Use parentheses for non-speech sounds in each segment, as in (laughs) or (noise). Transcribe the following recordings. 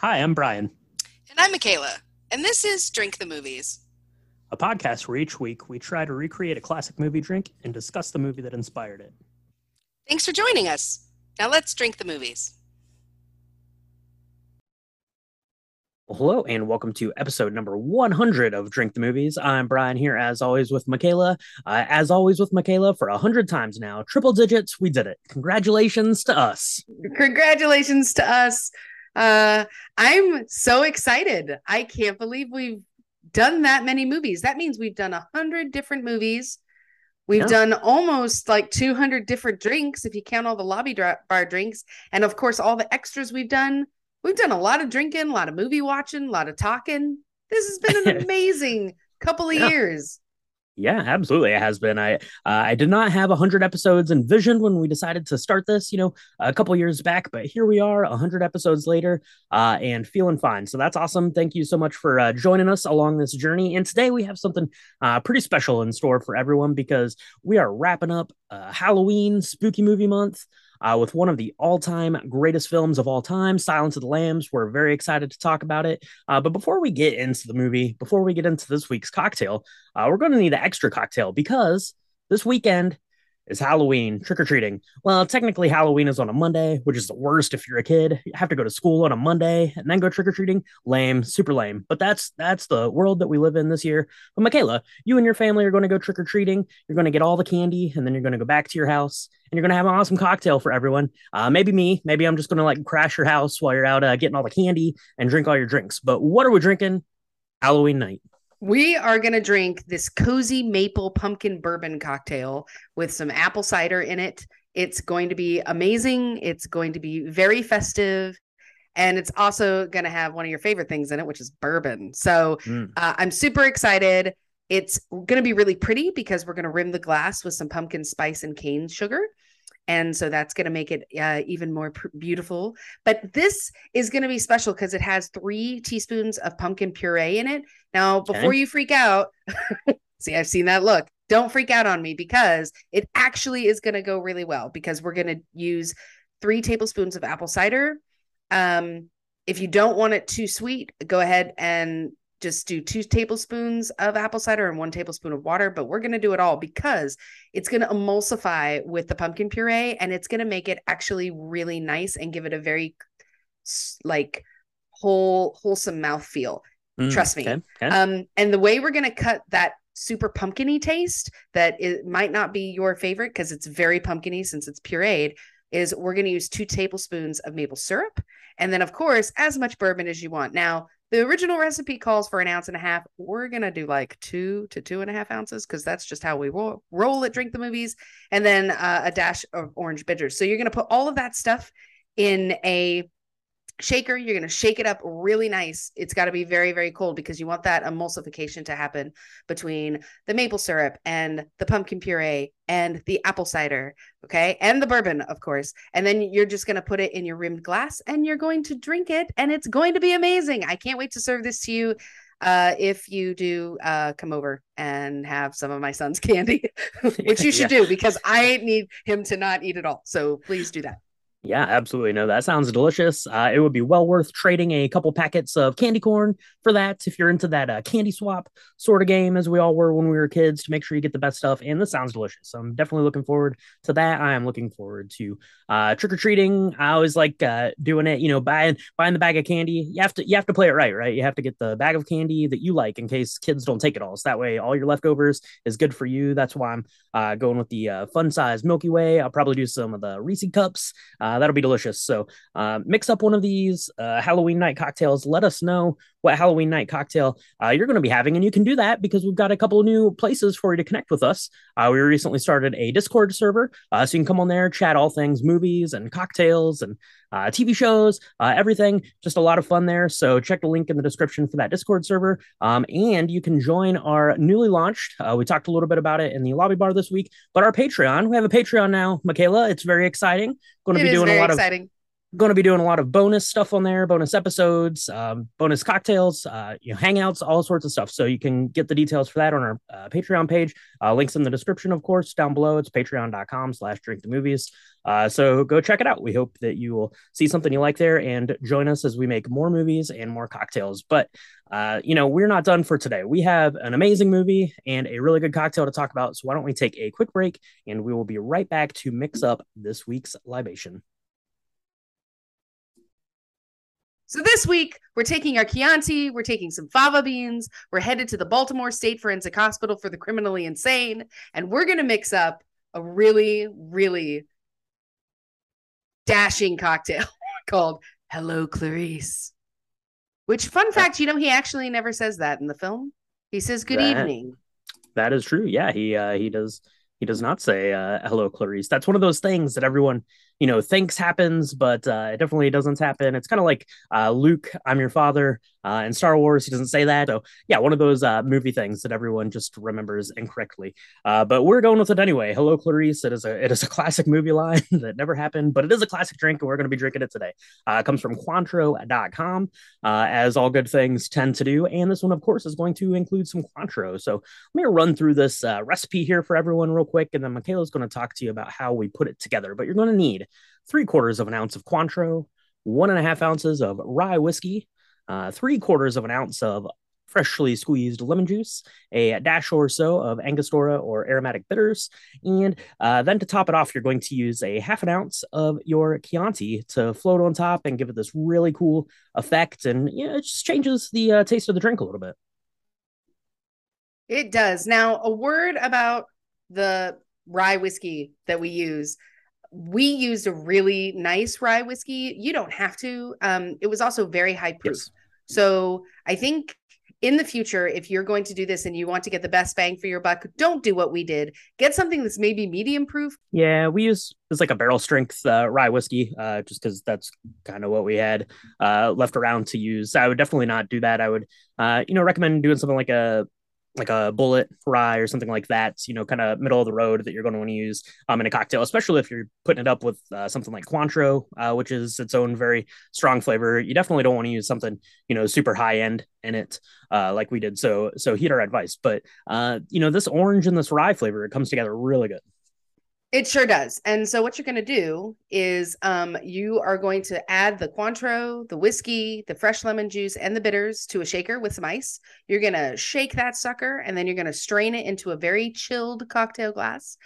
Hi, I'm Brian, And I'm Michaela, and this is Drink the Movies. a podcast where each week we try to recreate a classic movie drink and discuss the movie that inspired it. Thanks for joining us. Now let's drink the movies. Well, hello, and welcome to episode number 100 of Drink the Movies. I'm Brian here, as always, with Michaela. Uh, as always, with Michaela for 100 times now. Triple digits, we did it. Congratulations to us. Congratulations to us. Uh, I'm so excited. I can't believe we've done that many movies. That means we've done a hundred different movies. We've Yeah. done almost like 200 different drinks if you count all the lobby bar drinks, and of course all the extras we've done. We've done a lot of drinking, a lot of movie watching, a lot of talking. This has been an (laughs) amazing couple of Yeah. years. Yeah, absolutely. It has been. I uh, I did not have 100 episodes envisioned when we decided to start this, you know, a couple years back, but here we are 100 episodes later uh, and feeling fine. So that's awesome. Thank you so much for uh, joining us along this journey. And today we have something uh, pretty special in store for everyone because we are wrapping up uh, Halloween spooky movie month. Uh, with one of the all-time greatest films of all time, Silence of the Lambs. We're very excited to talk about it. Uh, but before we get into the movie, before we get into this week's cocktail, uh, we're going to need an extra cocktail because this weekend is Halloween, trick or treating. Well, technically, Halloween is on a Monday, which is the worst if you're a kid. You have to go to school on a Monday and then go trick or treating. Lame, super lame. But that's that's the world that we live in this year. But Michaela, you and your family are going to go trick or treating. You're going to get all the candy, and then you're going to go back to your house, and you're going to have an awesome cocktail for everyone. Uh, maybe me, maybe I'm just going to like crash your house while you're out uh, getting all the candy and drink all your drinks. But what are we drinking? Halloween night. We are going to drink this cozy maple pumpkin bourbon cocktail with some apple cider in it. It's going to be amazing. It's going to be very festive. And it's also going to have one of your favorite things in it, which is bourbon. So Mm. uh, I'm super excited. It's going to be really pretty because we're going to rim the glass with some pumpkin spice and cane sugar. And so that's going to make it uh, even more pr- beautiful. But this is going to be special because it has three teaspoons of pumpkin puree in it. Now, before Okay. you freak out, (laughs) see, I've seen that look. Don't freak out on me because it actually is going to go really well because we're going to use three tablespoons of apple cider. Um, if you don't want it too sweet, go ahead and just do two tablespoons of apple cider and one tablespoon of water. But we're going to do it all because it's going to emulsify with the pumpkin puree and it's going to make it actually really nice and give it a very like whole wholesome mouth feel. Mm, Trust me. Okay. okay. Um, and the way we're gonna cut that super pumpkiny taste that it might not be your favorite because it's very pumpkiny since it's pureed is we're gonna use two tablespoons of maple syrup and then of course as much bourbon as you want. Now the original recipe calls for an ounce and a half. We're gonna do like two to two and a half ounces because that's just how we roll, roll at Drink the Movies, and then uh, a dash of orange bitters. So you're gonna put all of that stuff in a shaker. You're going to shake it up really nice. It's got to be very, very cold because you want that emulsification to happen between the maple syrup and the pumpkin puree and the apple cider. Okay. And the bourbon, of course. And then you're just going to put it in your rimmed glass and you're going to drink it. And it's going to be amazing. I can't wait to serve this to you. Uh, if you do uh, come over and have some of my son's (laughs) candy, (laughs) which you should do because I need him to not eat it all. So please do that. Yeah, absolutely. No, that sounds delicious. Uh, it would be well worth trading a couple packets of candy corn for that if you're into that uh, candy swap sort of game, as we all were when we were kids, to make sure you get the best stuff. And this sounds delicious. So I'm definitely looking forward to that. I am looking forward to uh, trick or treating. I always like uh, doing it. You know, buying buying the bag of candy. You have to you have to play it right, right? You have to get the bag of candy that you like in case kids don't take it all. So that way, all your leftovers is good for you. That's why I'm uh, going with the uh, fun size Milky Way. I'll probably do some of the Reese cups. Uh, that'll be delicious. So uh, mix up one of these uh, Halloween night cocktails. Let us know what Halloween night cocktail uh, you're going to be having, and you can do that because we've got a couple of new places for you to connect with us. Uh, we recently started a Discord server, uh, so you can come on there, chat all things movies and cocktails and uh, TV shows, uh, everything. Just a lot of fun there. So check the link in the description for that Discord server, um, and you can join our newly launched. Uh, we talked a little bit about it in the lobby bar this week, but our Patreon. We have a Patreon now, Michaela. It's very exciting. Going to It be doing a lot of exciting. Going to be doing a lot of bonus stuff on there, bonus episodes, um, bonus cocktails, uh, you know, hangouts, all sorts of stuff. So you can get the details for that on our uh, Patreon page. Uh, links in the description, of course, down below. It's patreon.com slash drink the movies. Uh, so go check it out. We hope that you will see something you like there and join us as we make more movies and more cocktails. But uh, you know, we're not done for today. We have an amazing movie and a really good cocktail to talk about. So why don't we take a quick break and we will be right back to mix up this week's libation. So this week, we're taking our Chianti, we're taking some fava beans, we're headed to the Baltimore State Forensic Hospital for the criminally insane, and we're going to mix up a really, really dashing cocktail (laughs) called Hello Clarice. Which, fun fact, you know, he actually never says that in the film. He says good That- evening. That is true. Yeah, he uh, he does he does not say uh, hello, Clarice. That's one of those things that everyone you know thinks happens, but uh, it definitely doesn't happen. It's kind of like uh, Luke, I'm your father. Uh, in Star Wars, he doesn't say that. So yeah, one of those uh, movie things that everyone just remembers incorrectly. Uh, but we're going with it anyway. Hello, Clarice. It is a it is a (laughs) classic movie line (laughs) that never happened, but it is a classic drink, and we're going to be drinking it today. Uh, it comes from Cointreau.com, uh, as all good things tend to do, and this one, of course, is going to include some Cointreau. So let me run through this uh, recipe here for everyone real quick, and then Michaela's going to talk to you about how we put it together. But you're going to need three quarters of an ounce of Cointreau, one and a half ounces of rye whiskey, uh, three quarters of an ounce of freshly squeezed lemon juice, a dash or so of Angostura or aromatic bitters, and uh, then to top it off, you're going to use a half an ounce of your Chianti to float on top and give it this really cool effect, and you know, it just changes the uh, taste of the drink a little bit. It does. Now, a word about the rye whiskey that we use. We used a really nice rye whiskey. You don't have to. Um, it was also very high proof. Yes. So I think in the future, if you're going to do this and you want to get the best bang for your buck, don't do what we did. Get something that's maybe medium proof. Yeah, we use it's like a barrel strength uh, rye whiskey, uh, just because that's kind of what we had uh, left around to use. I would definitely not do that. I would, uh, you know, recommend doing something like a like a Bulleit rye or something like that. You know, kind of middle of the road that you're going to want to use um, in a cocktail, especially if you're putting it up with uh, something like Cointreau, uh, which is its own very strong flavor. You definitely don't want to use something you know super high end in it, uh, like we did. So so heed our advice. But uh, you know, this orange and this rye flavor it comes together really good. It sure does. And so what you're going to do is um, you are going to add the Cointreau, the whiskey, the fresh lemon juice, and the bitters to a shaker with some ice. You're going to shake that sucker, and then you're going to strain it into a very chilled cocktail glass.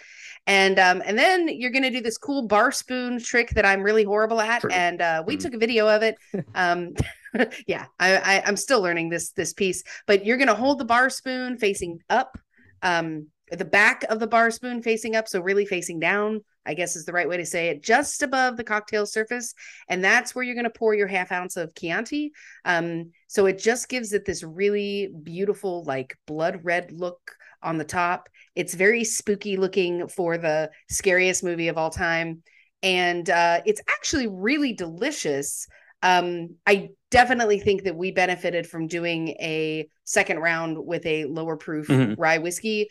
And um, and then you're going to do this cool bar spoon trick that I'm really horrible at. True. And uh, we Mhm. took a video of it. (laughs) Um, (laughs) yeah, I, I I'm still learning this this piece. But you're going to hold the bar spoon facing up. Um, the back of the bar spoon facing up, so really facing down, I guess is the right way to say it, just above the cocktail surface. And that's where you're going to pour your half ounce of Chianti. Um, so it just gives it this really beautiful, like blood red look on the top. It's very spooky looking for the scariest movie of all time. And uh, it's actually really delicious. Um, I definitely think that we benefited from doing a second round with a lower proof Mhm. rye whiskey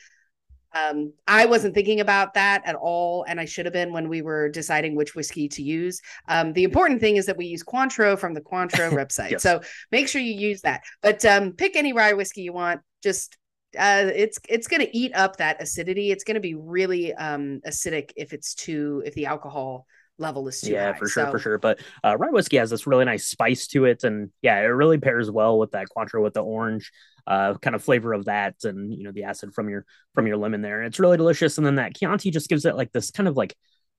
um, I wasn't thinking about that at all, and I should have been when we were deciding which whiskey to use. Um, the important thing is that we use Cointreau from the Cointreau (laughs) website, Yes. so make sure you use that. But um, pick any rye whiskey you want. Just uh, it's it's going to eat up that acidity. It's going to be really um, acidic if it's too if the alcohol level is too yeah, high. for sure, So- for sure. But uh, rye whiskey has this really nice spice to it, and yeah, it really pairs well with that Cointreau with the orange uh, kind of flavor of that, and you know the acid from your from your lemon there. It's really delicious, and then that Chianti just gives it like this kind of like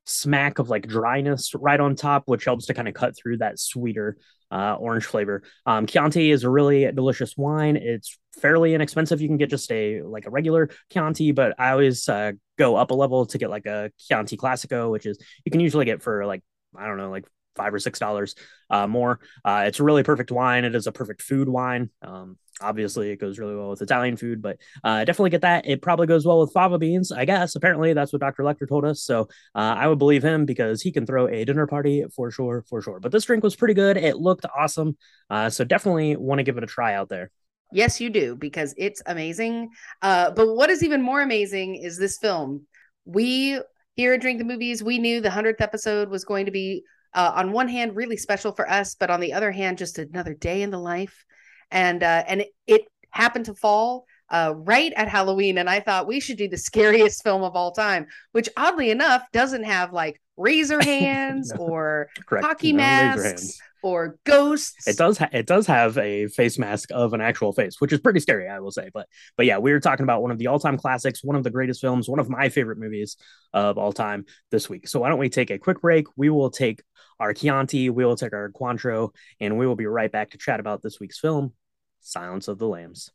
smack of like dryness right on top, which helps to kind of cut through that sweeter uh, orange flavor. Um, Chianti is a really delicious wine. It's fairly inexpensive. You can get just a like a regular Chianti, but I always uh, go up a level to get like a Chianti Classico, which is you can usually get for like I don't know like five or six dollars uh, more. Uh, it's a really perfect wine. It is a perfect food wine. Um, obviously, it goes really well with Italian food, but uh, definitely get that. It probably goes well with fava beans, I guess. Apparently, that's what Dr. Lecter told us. So uh, I would believe him because he can throw a dinner party for sure, for sure. But this drink was pretty good. It looked awesome. Uh, so definitely want to give it a try out there. Yes, you do because it's amazing. Uh, but what is even more amazing is this film. We here at Drink the Movies, we knew the hundredth episode was going to be, uh, on one hand, really special for us, but on the other hand, just another day in the life. And uh, and it, it happened to fall uh, right at Halloween, and I thought we should do the scariest film of all time, which oddly enough doesn't have like razor (laughs) hands No. or Correct. hockey No masks. Or ghosts. It does. Ha- it does have a face mask of an actual face, which is pretty scary, I will say. But but yeah, we were talking about one of the all-time classics, one of the greatest films, one of my favorite movies of all time this week. So why don't we take a quick break? We will take our Chianti, we will take our Cointreau, and we will be right back to chat about this week's film, Silence of the Lambs.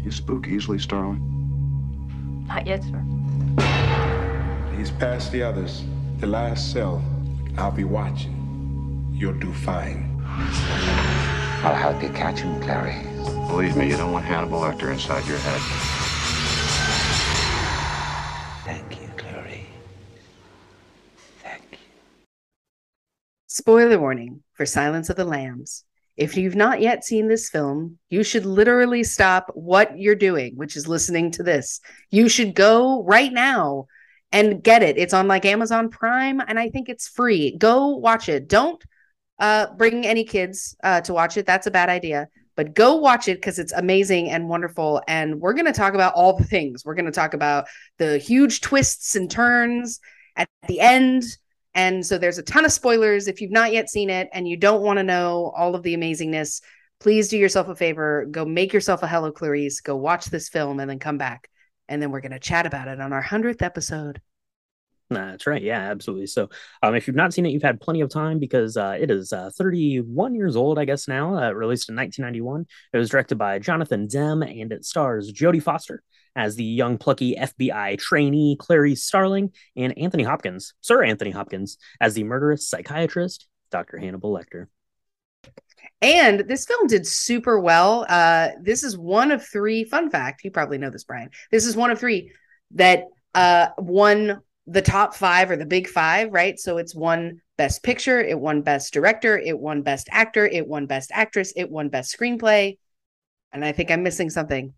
You spook easily, Starling? Not yet, sir. He's past the others. The last cell. I'll be watching. You'll do fine. I'll help you catch him, Clary. Believe me, you don't want Hannibal Lecter inside your head. Thank you, Clary. Thank you. Spoiler warning for Silence of the Lambs. If you've not yet seen this film, you should literally stop what you're doing, which is listening to this. You should go right now and get it. It's on like Amazon Prime, and I think it's free. Go watch it. Don't uh, bring any kids uh, to watch it. That's a bad idea. But go watch it because it's amazing and wonderful. And we're going to talk about all the things. We're going to talk about the huge twists and turns at the end. And so there's a ton of spoilers. If you've not yet seen it and you don't want to know all of the amazingness, please do yourself a favor. Go make yourself a Hello Clarice. Go watch this film and then come back. And then we're going to chat about it on our 100th episode. That's right. Yeah, absolutely. So, um, if you've not seen it, you've had plenty of time because uh, it is uh, 31 years old, I guess now. Uh, released in 1991. It was directed by Jonathan Demme, and it stars Jodie Foster as the young, plucky FBI trainee Clary Starling, and Anthony Hopkins, Sir Anthony Hopkins, as the murderous psychiatrist Dr. Hannibal Lecter. And this film did super well. Uh, this is one of three. Fun fact: you probably know this, Brian. This is one of three that uh, won the top five or the big five, right? So it's won Best Picture, it won Best Director, it won Best Actor, it won Best Actress, it won Best Screenplay, and I think I'm missing something.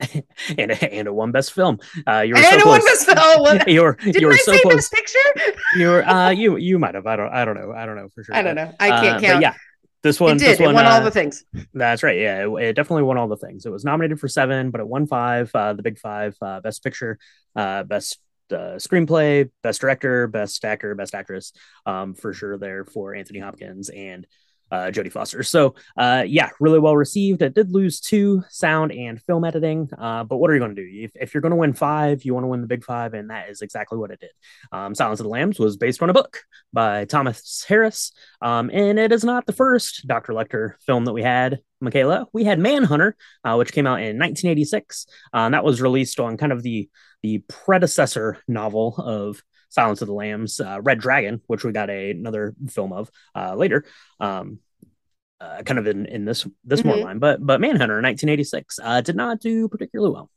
(laughs) and and it won Best Film. Uh, you were And so it close. won Best Film. (laughs) You were (laughs) Didn't you were I so say close. Best Picture? You were uh, you you might have. I don't I don't know. I don't know for sure. I don't know. I can't uh, count. yeah, this one it this did. It one won all uh, the things. That's right. Yeah, it, it definitely won all the things. It was nominated for seven, but it won five. Uh, the big five: uh, best picture, uh, best uh, screenplay, best director, best actor, best actress. Um, for sure there for Anthony Hopkins and uh, Jodie Foster. So, uh, yeah, really well received. It did lose two sound and film editing, uh, but what are you going to do? If, if you're going to win five, you want to win the big five, and that is exactly what it did. Um, Silence of the Lambs was based on a book by Thomas Harris, um, and it is not the first Dr. Lecter film that we had. Michaela, we had Manhunter, uh, which came out in 1986. Uh, and that was released on kind of the the predecessor novel of Silence of the Lambs, uh, Red Dragon, which we got a, another film of uh, later. Um, uh, kind of in, in this this more Mhm. line, but but Manhunter, 1986, uh, did not do particularly well.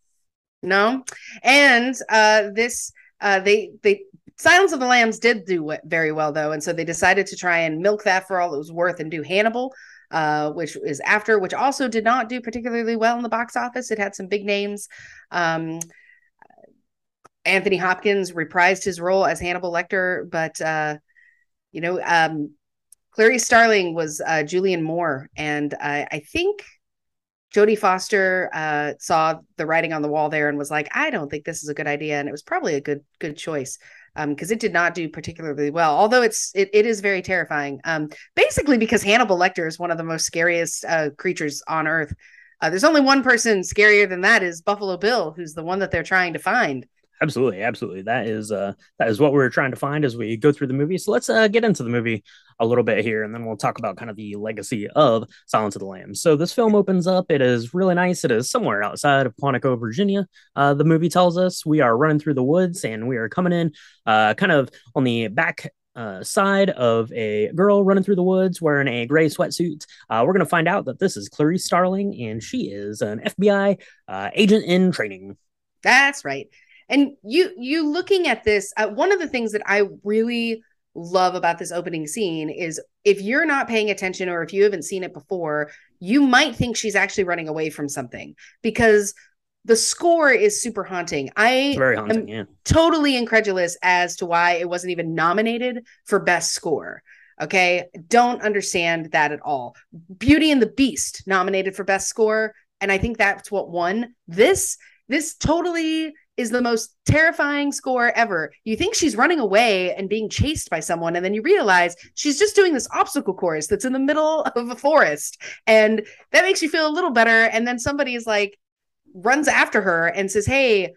No, and uh, this uh, they they Silence of the Lambs did do very well though, and so they decided to try and milk that for all it was worth and do Hannibal, uh, which is after, which also did not do particularly well in the box office. It had some big names. Um, Anthony Hopkins reprised his role as Hannibal Lecter, but uh, you know, um, Clarice Starling was uh, Julianne Moore, and I, I think Jodie Foster uh, saw the writing on the wall there and was like, "I don't think this is a good idea," and it was probably a good good choice because it did not do particularly well. Although it's it, it is very terrifying. Um, basically, because Hannibal Lecter is one of the most scariest uh, creatures on Earth. Uh, there's only one person scarier than that is Buffalo Bill, who's the one that they're trying to find. Absolutely, absolutely. That is uh that is what we're trying to find as we go through the movie. So let's uh get into the movie a little bit here and then we'll talk about kind of the legacy of Silence of the Lambs. So this film opens up. It is really nice. It is somewhere outside of Quantico, Virginia. Uh the movie tells us we are running through the woods and we are coming in uh kind of on the back uh, side of a girl running through the woods wearing a gray sweatsuit. Uh, we're going to find out that this is Clarice Starling and she is an FBI uh, agent in training. That's right. And you you looking at this, uh, one of the things that I really love about this opening scene is if you're not paying attention or if you haven't seen it before, you might think she's actually running away from something because the score is super haunting. I haunting, yeah. totally incredulous as to why it wasn't even nominated for best score. Okay, don't understand that at all. Beauty and the Beast nominated for best score, and I think that's what won. This this totally is the most terrifying score ever. You think she's running away and being chased by someone, and then you realize she's just doing this obstacle course that's in the middle (laughs) of a forest. And that makes you feel a little better. And then somebody is like, runs after her and says, Hey,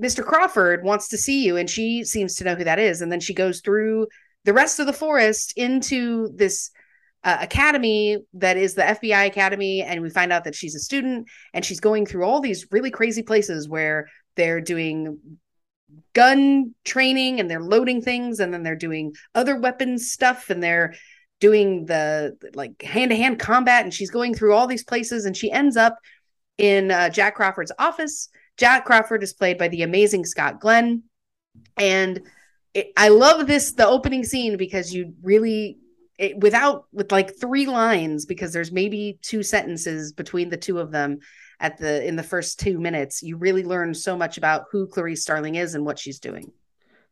Mr. Crawford wants to see you. And she seems to know who that is. And then she goes through the rest of the forest into this uh, academy that is the FBI academy. And we find out that she's a student and she's going through all these really crazy places where they're doing gun training and they're loading things and then they're doing other weapons stuff and they're doing the like hand-to-hand combat and she's going through all these places and she ends up in uh, Jack Crawford's office. Jack Crawford is played by the amazing Scott Glenn and it, I love this the opening scene because you really it, without with like three lines because there's maybe two sentences between the two of them at the in the first two minutes you really learn so much about who clarice starling is and what she's doing.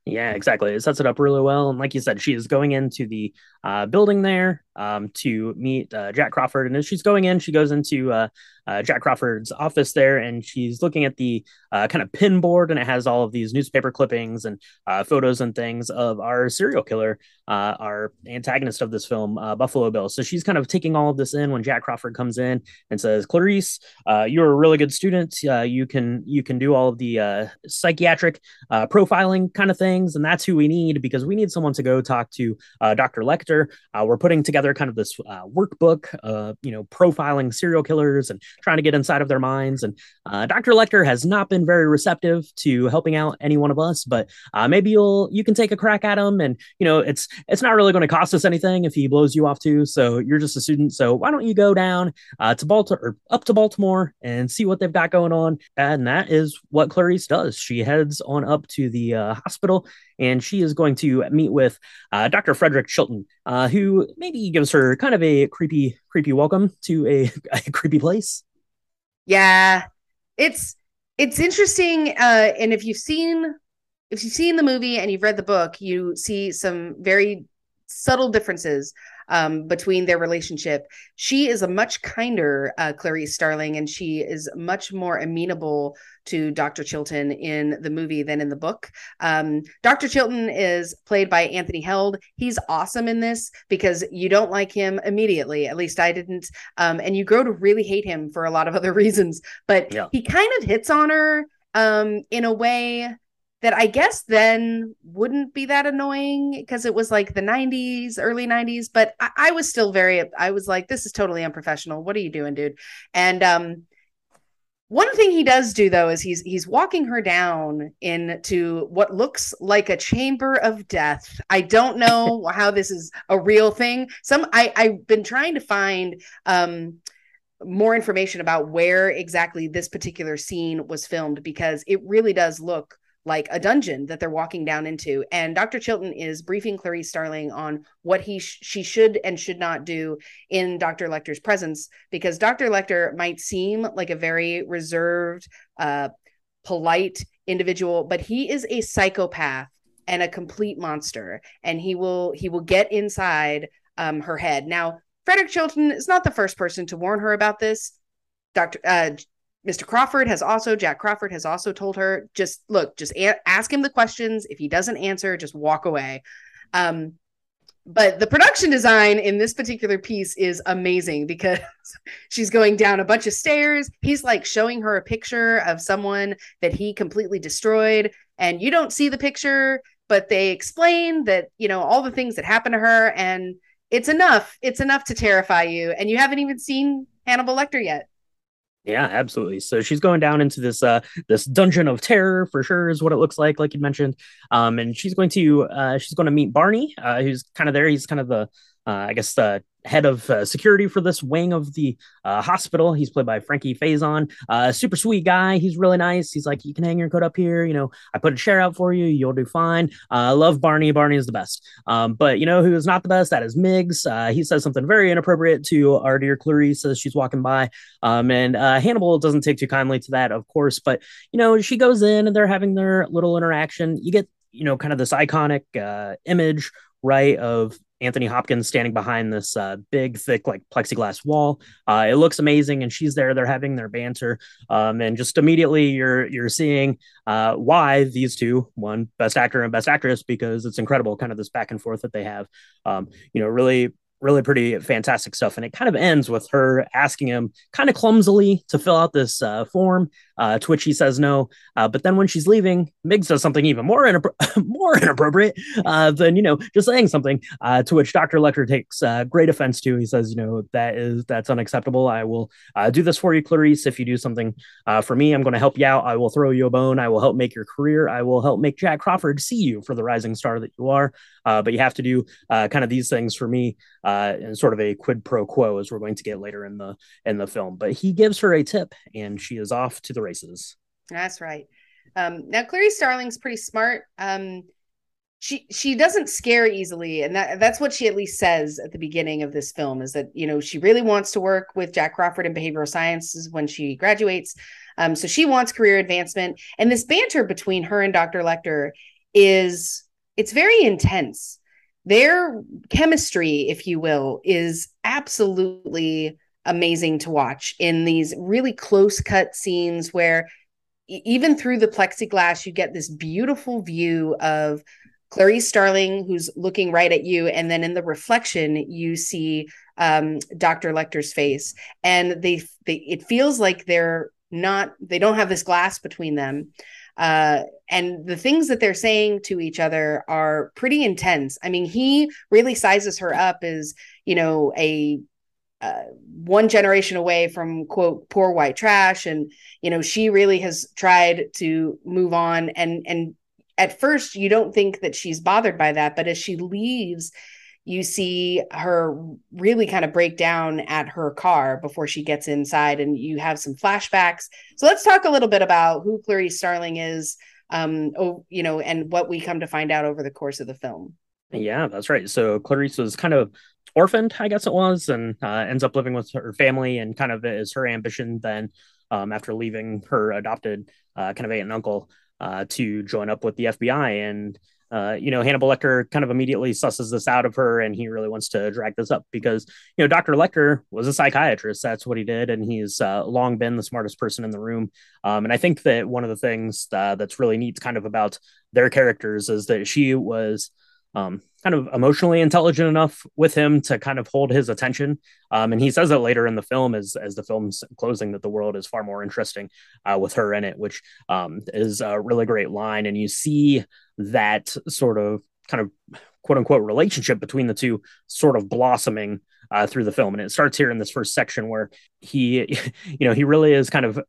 Yeah exactly. It sets it up really well. And like you said she is going into the uh, building there um, to meet uh, jack crawford. And as she's going in she goes into uh, uh, Jack Crawford's office there, and she's looking at the uh, kind of pin board, and it has all of these newspaper clippings and uh, photos and things of our serial killer, uh, our antagonist of this film, uh, Buffalo Bill. So she's kind of taking all of this in when Jack Crawford comes in and says, "Clarice, uh, you're a really good student. you can you can do all of the psychiatric profiling kind of things, and that's who we need because we need someone to go talk to Dr. Lecter. we're putting together kind of this workbook, you know, profiling serial killers and trying to get inside of their minds. And uh, Dr. Lecter has not been very receptive to helping out any one of us, but uh, maybe you'll you can take a crack at him. And you know, it's it's not really going to cost us anything if he blows you off too. So you're just a student. So why don't you go down uh, to Baltimore or up to Baltimore and see what they've got going on? And that is what Clarice does. She heads on up to the uh, hospital and she is going to meet with uh, Dr. Frederick Chilton, uh, who maybe gives her kind of a creepy, creepy welcome to a, (laughs) a creepy place. Yeah, it's it's interesting, uh, and if you've seen if you've seen the movie and you've read the book, you see some very subtle differences um, between their relationship. She is a much kinder uh, Clarice Starling, and she is much more amenable to Dr. Chilton in the movie than in the book. Um, Dr. Chilton is played by Anthony Heald. He's awesome in this because you don't like him immediately. At least I didn't. Um, and you grow to really hate him for a lot of other (laughs) reasons. But yeah. he kind of hits on her um, in a way that I guess then wouldn't be that annoying because it was like the 90s, early 90s. But I, I, was still very, I was like, this is totally unprofessional. What are you doing, dude? And um, one thing he does do though is he's he's walking her down into what looks like a chamber of death. I don't know (laughs) how this is a real thing. Some I I've been trying to find um more information about where exactly this particular scene was filmed because it really does look like a dungeon that they're walking down into and dr chilton is briefing clarice starling on what he sh- she should and should not do in dr lecter's presence because dr lecter might seem like a very reserved uh, polite individual but he is a psychopath and a complete monster and he will he will get inside um, her head. Now frederick chilton is not the first person to warn her about this. Dr uh, Mr. Crawford has also, Jack Crawford has also told her, just look, just a- ask him the questions. If he doesn't answer, just walk away. Um, but the production design in this particular piece is amazing because (laughs) she's going down a bunch of stairs. He's like showing her a picture of someone that he completely destroyed. And you don't see the picture, but they explain that, you know, all the things that happened to her. And it's enough. It's enough to terrify you. And you haven't even seen Hannibal Lecter yet. Yeah, absolutely. So she's going down into this uh this dungeon of terror for sure is what it looks like, like you mentioned. Um, and she's going to uh she's going to meet Barney, uh, who's kind of there. He's kind of the uh, I guess the head of uh, security for this wing of the uh, hospital. He's played by Frankie Faison. Uh, super sweet guy. He's really nice. He's like, you can hang your coat up here. You know, I put a chair out for you. You'll do fine. Uh, I love Barney. Barney is the best. Um, but you know who is not the best? That is Miggs. Uh, he says something very inappropriate to our dear Clarice as she's walking by. Um, and uh, Hannibal doesn't take too kindly to that, of course. But you know, she goes in and they're having their little interaction. You get you know kind of this iconic image right of Anthony Hopkins standing behind this uh, big, thick, like plexiglass wall. Uh, it looks amazing, and she's there. They're having their banter, um, and just immediately you're you're seeing uh, why these two won Best Actor and Best Actress because it's incredible, kind of this back and forth that they have. Um, you know, really really pretty fantastic stuff. And it kind of ends with her asking him kind of clumsily to fill out this uh, form, uh, to which he says no. Uh, but then when she's leaving, Miggs does something even more (laughs) more inappropriate uh, than you know just saying something. Uh, to which Dr. Lecter takes uh, great offense to. He says, you know, that is that's unacceptable. I will do this for you, Clarice. If you do something for me, I'm going to help you out. I will throw you a bone. I will help make your career. I will help make Jack Crawford see you for the rising star that you are. but you have to do kind of these things for me uh, and sort of a quid pro quo as we're going to get later in the in the film. But he gives her a tip, and she is off to the That's right. Um, now Clarice Starling's pretty smart. Um, she she doesn't scare easily, and that that's what she at least says at the beginning of this film is that you know she really wants to work with Jack Crawford in behavioral sciences when she graduates. Um, so she wants career advancement, and this banter between her and Dr. Lecter is it's very intense their chemistry, if you will, is absolutely amazing to watch in these really close cut scenes where even through the plexiglass, you get this beautiful view of Clarice Starling, who's looking right at you, and then in the reflection, you see um, Dr. Lecter's face, and they, they it feels like they're not they don't have this glass between them uh, and the things that they're saying to each other are pretty intense. I mean, he really sizes her up as, you know, a uh, one generation away from quote poor white trash. And you know she really has tried to move on. And and at first you don't think that she's bothered by that. But as she leaves you see her really kind of break down at her car before she gets inside. And you have some flashbacks. So let's talk a little bit about who clarice starling is um oh, you know and what we come to find out over the course of the film. Yeah that's right. So clarice was kind of orphaned i guess it was and uh, ends up living with her family and kind of is her ambition then um, after leaving her adopted uh, kind of aunt and uncle uh, to join up with the fbi and uh, you know, Hannibal Lecter kind of immediately susses this out of her, and he really wants to drag this up because, you know, Dr. Lecter was a psychiatrist. That's what he did, and he's uh, long been the smartest person in the room. Um, and I think that one of the things uh, that's really neat, kind of about their characters, is that she was um, kind of emotionally intelligent enough with him to kind of hold his attention. Um, and he says that later in the film, as as the film's closing, that the world is far more interesting uh, with her in it, which um, is a really great line. And you see that sort of kind of quote unquote relationship between the two sort of blossoming uh, through the film. And it starts here in this first section where he, (laughs) you know, he really is kind of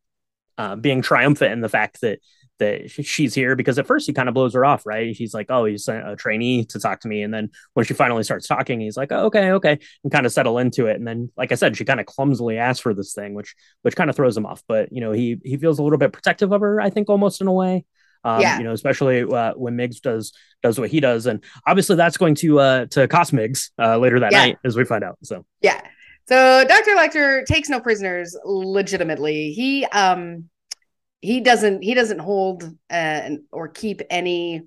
uh, being triumphant in the fact that that she's here because at first he kind of blows her off, right? He's like, "Oh, he's a trainee to talk to me," and then when she finally starts talking, he's like, oh, "Okay, okay," and kind of settle into it. And then, like I said, she kind of clumsily asks for this thing, which which kind of throws him off. But you know, he he feels a little bit protective of her, I think, almost in a way. Um, yeah. you know, especially uh, when Miggs does does what he does, and obviously that's going to uh, to cost Miggs uh, later that yeah. night, as we find out. So yeah, so Dr. Lecter takes no prisoners legitimately. He um he doesn't he doesn't hold uh, or keep any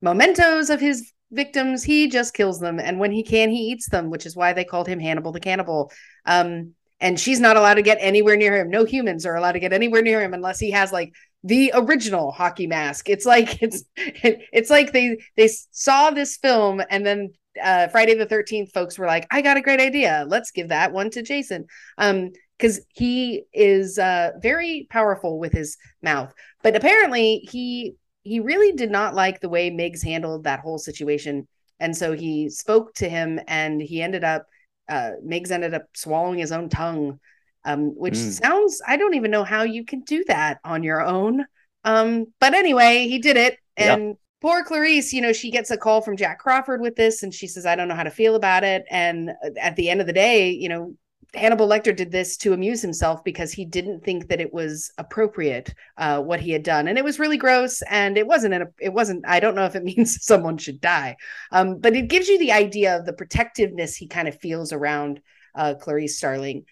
mementos of his victims. He just kills them. And when he can he eats them which is why they called him hannibal the cannibal. Um, and she's not allowed to get anywhere near him. No humans are allowed to get anywhere near him unless he has like the original hockey mask. It's like (laughs) it's it's like they they saw this film and then uh, friday the 13th folks were like i got a great idea. Let's give that one to jason. Um because he is uh, very powerful with his mouth. But apparently, he he really did not like the way Miggs handled that whole situation, and so he spoke to him, and he ended up uh, Miggs ended up swallowing his own tongue, um, which mm. sounds I don't even know how you can do that on your own. Um, but anyway, he did it, and. Yep. Poor Clarice, you know, she gets a call from Jack Crawford with this, and she says, I don't know how to feel about it. And at the end of the day, you know, Hannibal Lecter did this to amuse himself because he didn't think that it was appropriate uh, what he had done, and it was really gross. And it wasn't. An, it wasn't. I don't know if it (laughs) means someone should die, um, but it gives you the idea of the protectiveness he kind of feels around uh, Clarice Starling.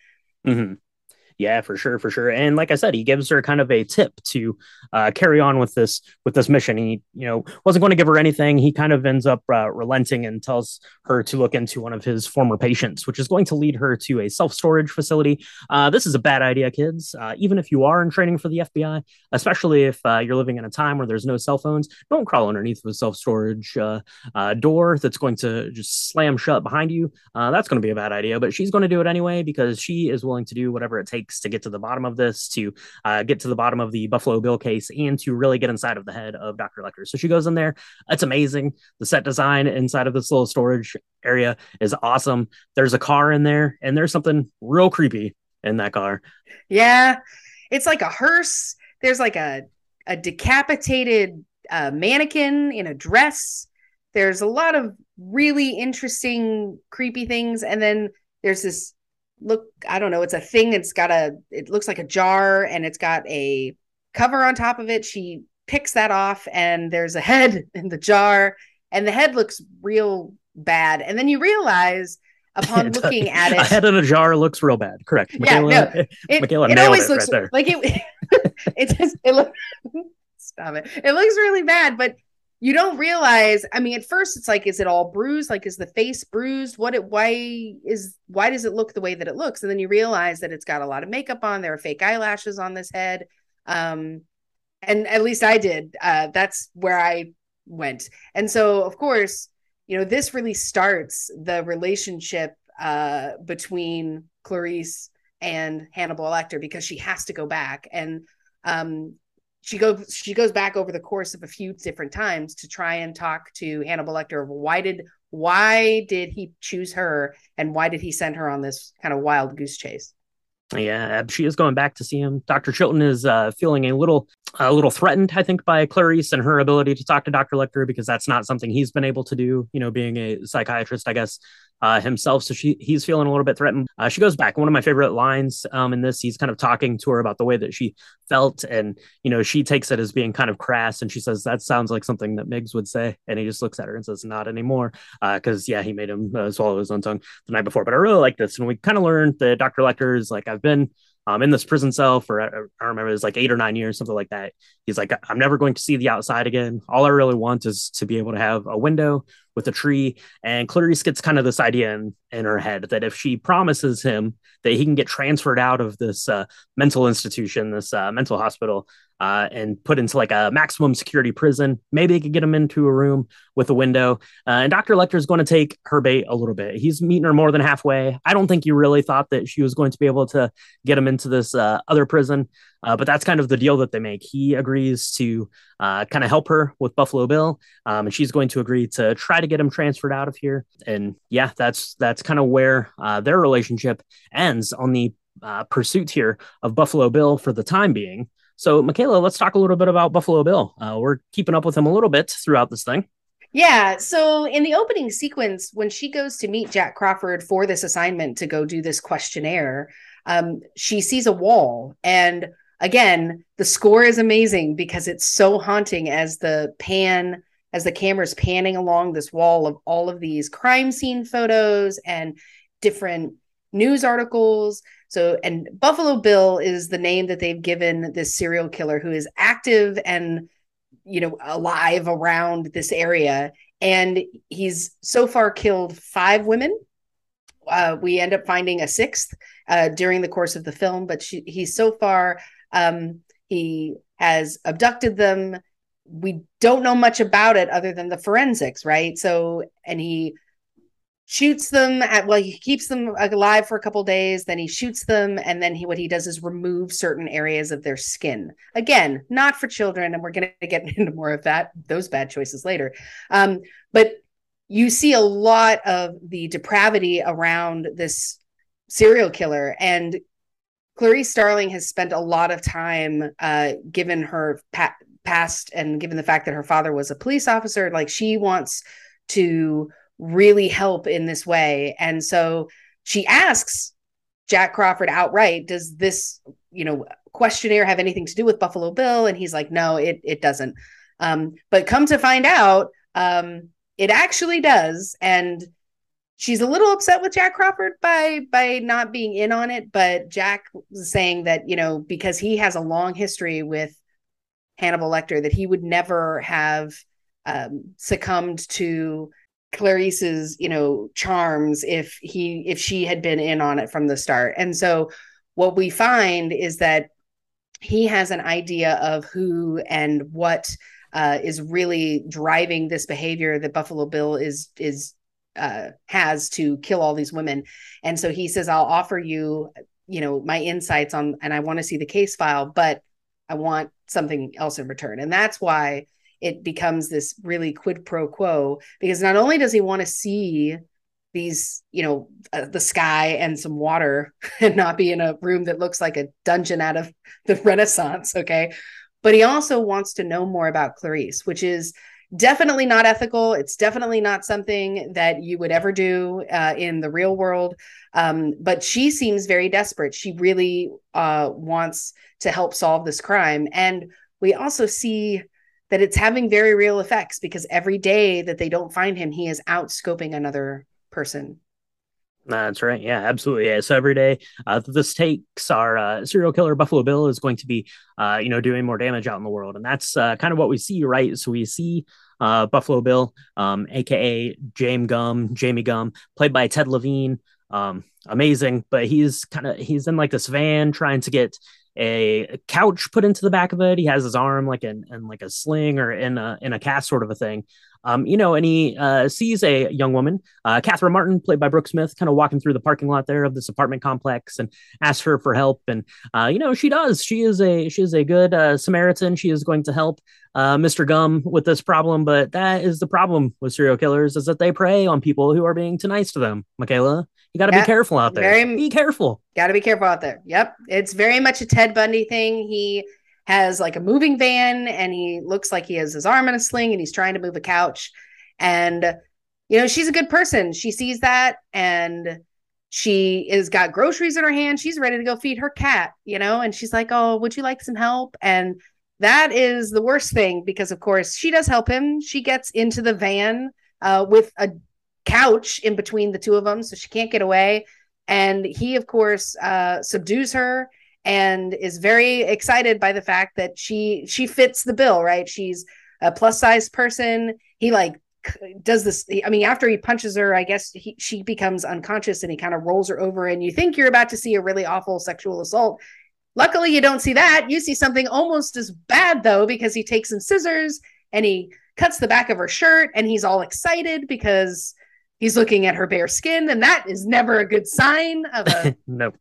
Mm-hmm. Yeah, for sure, for sure. And like I said, he gives her kind of a tip to uh, carry on with this with this mission. He, you know, wasn't going to give her anything. He kind of ends up uh, relenting and tells her to look into one of his former patients, which is going to lead her to a self storage facility. Uh, this is a bad idea, kids. Uh, even if you are in training for the FBI, especially if uh, you're living in a time where there's no cell phones, don't crawl underneath a self storage uh, door that's going to just slam shut behind you. that's going to be a bad idea. But she's going to do it anyway because she is willing to do whatever it takes to get to the bottom of this, to uh, get to the bottom of the Buffalo Bill case, and to really get inside of the head of Dr. Lecter. So she goes in there. It's amazing. The set design inside of this little storage area is awesome. There's a car in there, and there's something real creepy in that car. Yeah, it's like a hearse. There's like a a decapitated uh, mannequin in a dress. There's a lot of really interesting, creepy things, and then there's this look i don't know it's a thing it's got a it looks like a jar and it's got a cover on top of it. She picks that off and there's a head (laughs) in the jar and the head looks real bad. And then you realize upon (laughs) looking (laughs) at it a head in a jar looks real bad. Correct. Yeah, Michaela, no, it, Michaela it always it looks right like it it just it looks stop it. It looks really bad but you don't realize i mean at first it's like is it all bruised? Like is the face bruised? What it why is why does it look the way that it looks? And then you realize that it's got a lot of makeup on there are fake eyelashes on this head. Um and at least i did uh that's where i went. And so of course you know this really starts the relationship uh between clarice and hannibal lecter because she has to go back. And um she goes she goes back over the course of a few different times to try and talk to Hannibal Lecter of why did why did he choose her and why did he send her on this kind of wild goose chase? Yeah, she is going back to see him. Dr. Chilton is uh, feeling a little, a little threatened, I think, by Clarice and her ability to talk to Dr. Lecter because that's not something he's been able to do. You know, being a psychiatrist, I guess, uh, himself. So she he's feeling a little bit threatened. Uh, she goes back. One of my favorite lines um, in this, he's kind of talking to her about the way that she felt, and you know she takes it as being kind of crass, and she says that sounds like something that Miggs would say, and he just looks at her and says not anymore, because uh, yeah, he made him uh, swallow his own tongue the night before. But I really like this, and we kind of learned that Dr. Lecter is like I've been um, in this prison cell for I remember it was like eight or nine years, something like that. He's like, I'm never going to see the outside again. All I really want is to be able to have a window with a tree. And Clarice gets kind of this idea in, in her head that if she promises him that he can get transferred out of this uh, mental institution, this uh, mental hospital, uh, and put into like a maximum security prison. Maybe they could get him into a room with a window. Uh, and Dr. Lecter is going to take her bait a little bit. He's meeting her more than halfway. I don't think he really thought that she was going to be able to get him into this uh, other prison. Uh, but that's kind of the deal that they make. He agrees to uh, kind of help her with Buffalo Bill, um, and she's going to agree to try to get him transferred out of here. And yeah, that's that's kind of where uh, their relationship ends on the uh, pursuit here of Buffalo Bill for the time being. So, Michaela, let's talk a little bit about Buffalo Bill. Uh, we're keeping up with him a little bit throughout this thing. Yeah. So, in the opening sequence, when she goes to meet Jack Crawford for this assignment to go do this questionnaire, um, she sees a wall. And again, the score is amazing because it's so haunting as the pan, as the camera's panning along this wall of all of these crime scene photos and different news articles. So, and Buffalo Bill is the name that they've given this serial killer who is active and, you know, alive around this area. And he's so far killed five women. Uh, we end up finding a sixth uh, during the course of the film, but she, he's so far, um, he has abducted them. We don't know much about it other than the forensics, right? So, and he shoots them at well he keeps them alive for a couple days then he shoots them and then he what he does is remove certain areas of their skin again not for children and we're going (laughs) to get into more of that those bad choices later um, but you see a lot of the depravity around this serial killer and clarice starling has spent a lot of time uh, given her pa- past and given the fact that her father was a police officer like she wants to really help in this way. And so she asks Jack Crawford outright, does this, you know, questionnaire have anything to do with Buffalo Bill? And he's like, no, it it doesn't. Um, but come to find out, um, it actually does. And she's a little upset with Jack Crawford by by not being in on it, but Jack was saying that you know because he has a long history with Hannibal Lecter that he would never have um, succumbed to Clarice's you know charms if he if she had been in on it from the start, and so what we find is that he has an idea of who and what uh, is really driving this behavior that Buffalo Bill is is uh, has to kill all these women. And so he says, I'll offer you, you know, my insights on, and I want to see the case file, but I want something else in return. And that's why it becomes this really quid pro quo, because not only does he want to see these, you know, uh, the sky and some water (laughs) and not be in a room that looks like a dungeon out of the (laughs) Renaissance. Okay. But he also wants to know more about Clarice, which is definitely not ethical. It's definitely not something that you would ever do uh, in the real world. Um, but she seems very desperate. She really uh, wants to help solve this crime. And we also see that it's having very real effects because every day that they don't find him, he is out scoping another person. That's right. Yeah, absolutely. Yeah. So every day, uh, the stakes are uh, serial killer Buffalo Bill is going to be, uh, you know, doing more damage out in the world, and that's uh, kind of what we see, right? So we see uh, Buffalo Bill, um, aka James Gumb, Jamie Gumb, played by Ted Levine. Um, amazing, but he's kind of he's in like this van trying to get a couch put into the back of it. He has his arm like in, in like a sling or in a in a cast sort of a thing. Um, you know, and he uh, sees a young woman, uh, Catherine Martin, played by Brooke Smith, kind of walking through the parking lot there of this apartment complex, and asks her for help. And uh, you know, she does. She is a she is a good uh, Samaritan. She is going to help uh, Mr. Gumb with this problem. But that is the problem with serial killers is that they prey on people who are being too nice to them. Michaela, you got to be careful out there. Very, be careful. Got to be careful out there. Yep, it's very much a Ted Bundy thing. He has like a moving van and he looks like he has his arm in a sling and he's trying to move a couch. And, you know, she's a good person. She sees that and she is got groceries in her hand. She's ready to go feed her cat, you know, and she's like, Oh, would you like some help? And that is the worst thing because, of course, she does help him. She gets into the van uh, with a couch in between the two of them, so she can't get away. And he, of course, uh, subdues her and is very excited by the fact that she she fits the bill right? She's a plus size person. He like does this i mean after he punches her i guess he, she becomes unconscious and he kind of rolls her over and you think you're about to see a really awful sexual assault. Luckily you don't see that. You see something almost as bad though because he takes some scissors and he cuts the back of her shirt and he's all excited because he's looking at her bare skin and that is never a good sign of a (laughs) no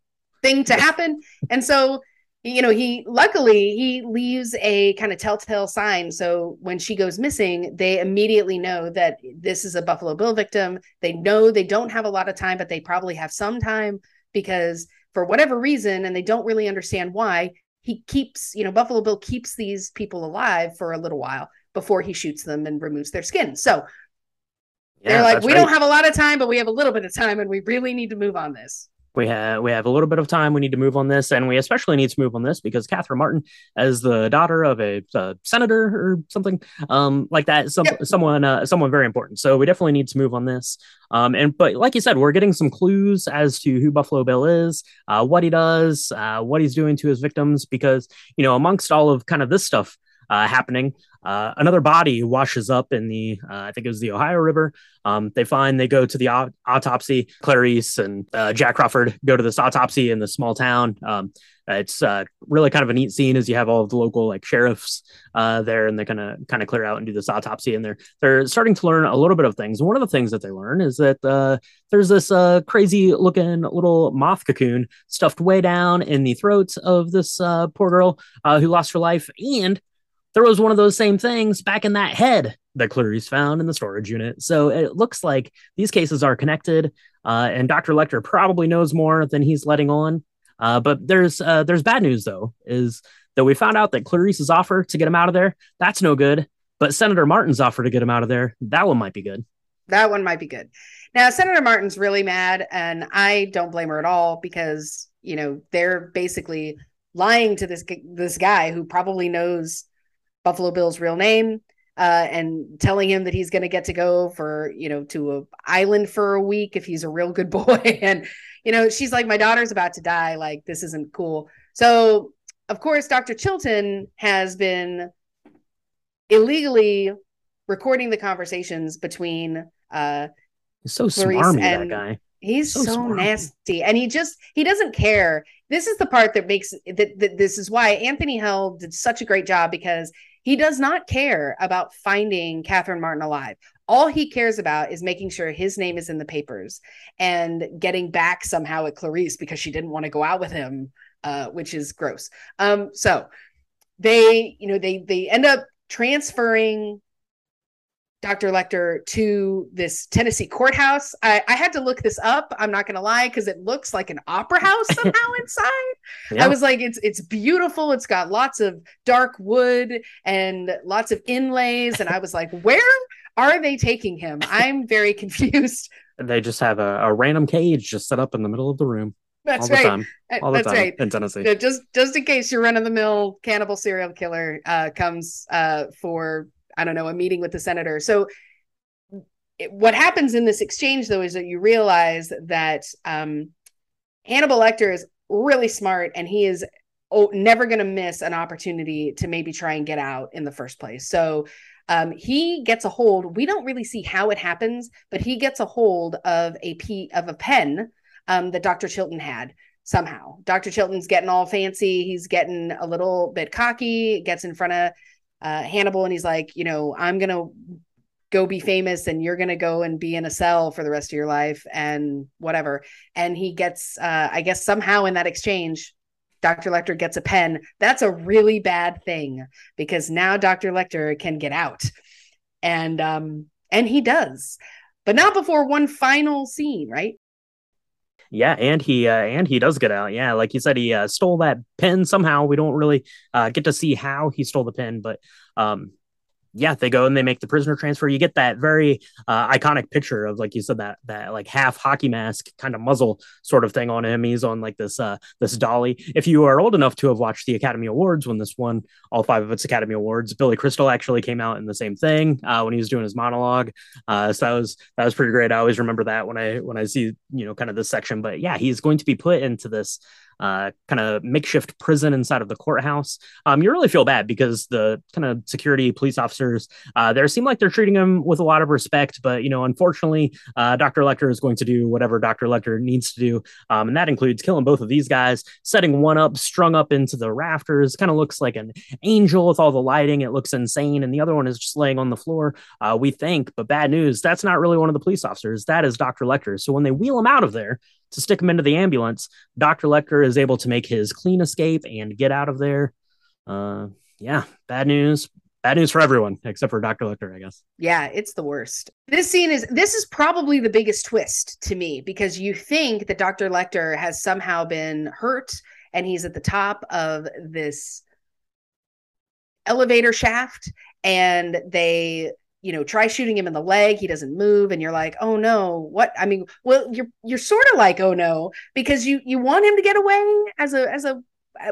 thing to happen. And so, you know, he luckily he leaves a kind of telltale sign. So when she goes missing, they immediately know that this is a Buffalo Bill victim. They know they don't have a lot of time, but they probably have some time because for whatever reason, and they don't really understand why, he keeps, you know, Buffalo Bill keeps these people alive for a little while before he shoots them and removes their skin. So yeah, they're like, we right. don't have a lot of time, but we have a little bit of time and we really need to move on this we have we have a little bit of time. We need to move on this, and we especially need to move on this because Catherine Martin, as the daughter of a, a senator or something um, like that, some, yep. someone uh, someone very important. So we definitely need to move on this. Um, and but like you said, we're getting some clues as to who Buffalo Bill is, uh, what he does, uh, what he's doing to his victims, because you know amongst all of kind of this stuff uh, happening. Uh, another body washes up in the, uh, I think it was the Ohio River. Um, they find, they go to the aut- autopsy. Clarice and uh, Jack Crawford go to this autopsy in the small town. Um, it's uh, really kind of a neat scene as you have all of the local like sheriffs uh, there, and they're gonna kind of clear out and do this autopsy, and they're they're starting to learn a little bit of things. One of the things that they learn is that there's this crazy looking little moth cocoon stuffed way down in the throat of this poor girl who lost her life, and there was one of those same things back in that head that Clarice found in the storage unit. So it looks like these cases are connected, uh, and Dr. Lecter probably knows more than he's letting on. Uh, but there's uh, there's bad news though, is that we found out that Clarice's offer to get him out of there that's no good, but Senator Martin's offer to get him out of there that one might be good. That one might be good. Now Senator Martin's really mad, and I don't blame her at all because you know they're basically lying to this this guy who probably knows Buffalo Bill's real name. uh, and telling him that he's going to get to go for you know to a island for a week if he's a real good (laughs) boy and you know she's like my daughter's about to die like this isn't cool so of course dr chilton has been illegally recording the conversations between uh He's so Clarice smarmy, that guy. He's So so, nasty, and he just he doesn't care. This is the part that makes that, that this is why Anthony Heald did such a great job because he does not care about finding Catherine Martin alive. All he cares about is making sure his name is in the papers and getting back somehow at Clarice because she didn't want to go out with him, uh, which is gross. Um, so they, you know, they they end up transferring Dr. Lecter to this Tennessee courthouse. I, I had to look this up. I'm not gonna lie, because it looks like an opera house somehow (laughs) inside. Yeah. I was like, it's it's beautiful. It's got lots of dark wood and lots of inlays. And I was like, where are they taking him? (laughs) I'm very confused. they just have a, a random cage just set up in the middle of the room That's all the right. time. Uh, All the That's time right. in Tennessee. Just just in case your run of the mill cannibal serial killer uh, comes uh, for I don't know a meeting with the senator. So it- what happens in this exchange though is that you realize that um, Hannibal Lecter is really smart and he is oh, never going to miss an opportunity to maybe try and get out in the first place. So um, he gets a hold. We don't really see how it happens, but he gets a hold of a p of a pen um, that Dr. Chilton had somehow. Dr. Chilton's getting all fancy. He's getting a little bit cocky, gets in front of uh, Hannibal and he's like, you know, I'm going to go be famous and you're going to go and be in a cell for the rest of your life and whatever. And he gets, uh, I guess, somehow in that exchange, Dr. Lecter gets a pen. That's a really bad thing because now Dr. Lecter can get out. And, um, and he does, but not before one final scene, right? Yeah, and he uh, and he does get out. Yeah, like you said, he uh, stole that pen somehow. We don't really uh, get to see how he stole the pen, but um, yeah, they go and they make the prisoner transfer. You get that very uh, iconic picture of, like you said, that that like half hockey mask kind of muzzle sort of thing on him. He's on like this uh, this dolly. If you are old enough to have watched the Academy Awards when this won all five of its Academy Awards, Billy Crystal actually came out in the same thing uh, when he was doing his monologue. Uh, so that was that was pretty great. I always remember that when I when I see you know kind of this section. But yeah, he's going to be put into this uh, kind of makeshift prison inside of the courthouse. Um, you really feel bad because the kind of security police officers uh, there seem like they're treating him with a lot of respect, but you know, unfortunately, uh, Dr. Lecter is going to do whatever Dr. Lecter needs to do, um, and that includes killing both of these guys, setting one up strung up into the rafters. Kind of looks like an angel with all the lighting. It looks insane, and the other one is just laying on the floor. Uh, we think, but bad news. That's not really one of the police officers. That is Dr. Lecter. So when they wheel him out of there to stick him into the ambulance, Dr. Lecter is able to make his clean escape and get out of there. Uh, yeah, bad news. Bad news for everyone except for Dr. Lecter, I guess. Yeah, it's the worst. This scene is this is probably the biggest twist to me because you think that Dr. Lecter has somehow been hurt and he's at the top of this elevator shaft and they you know try shooting him in the leg he doesn't move and you're like oh no what? I mean well you're you're sort of like oh no because you you want him to get away as a as a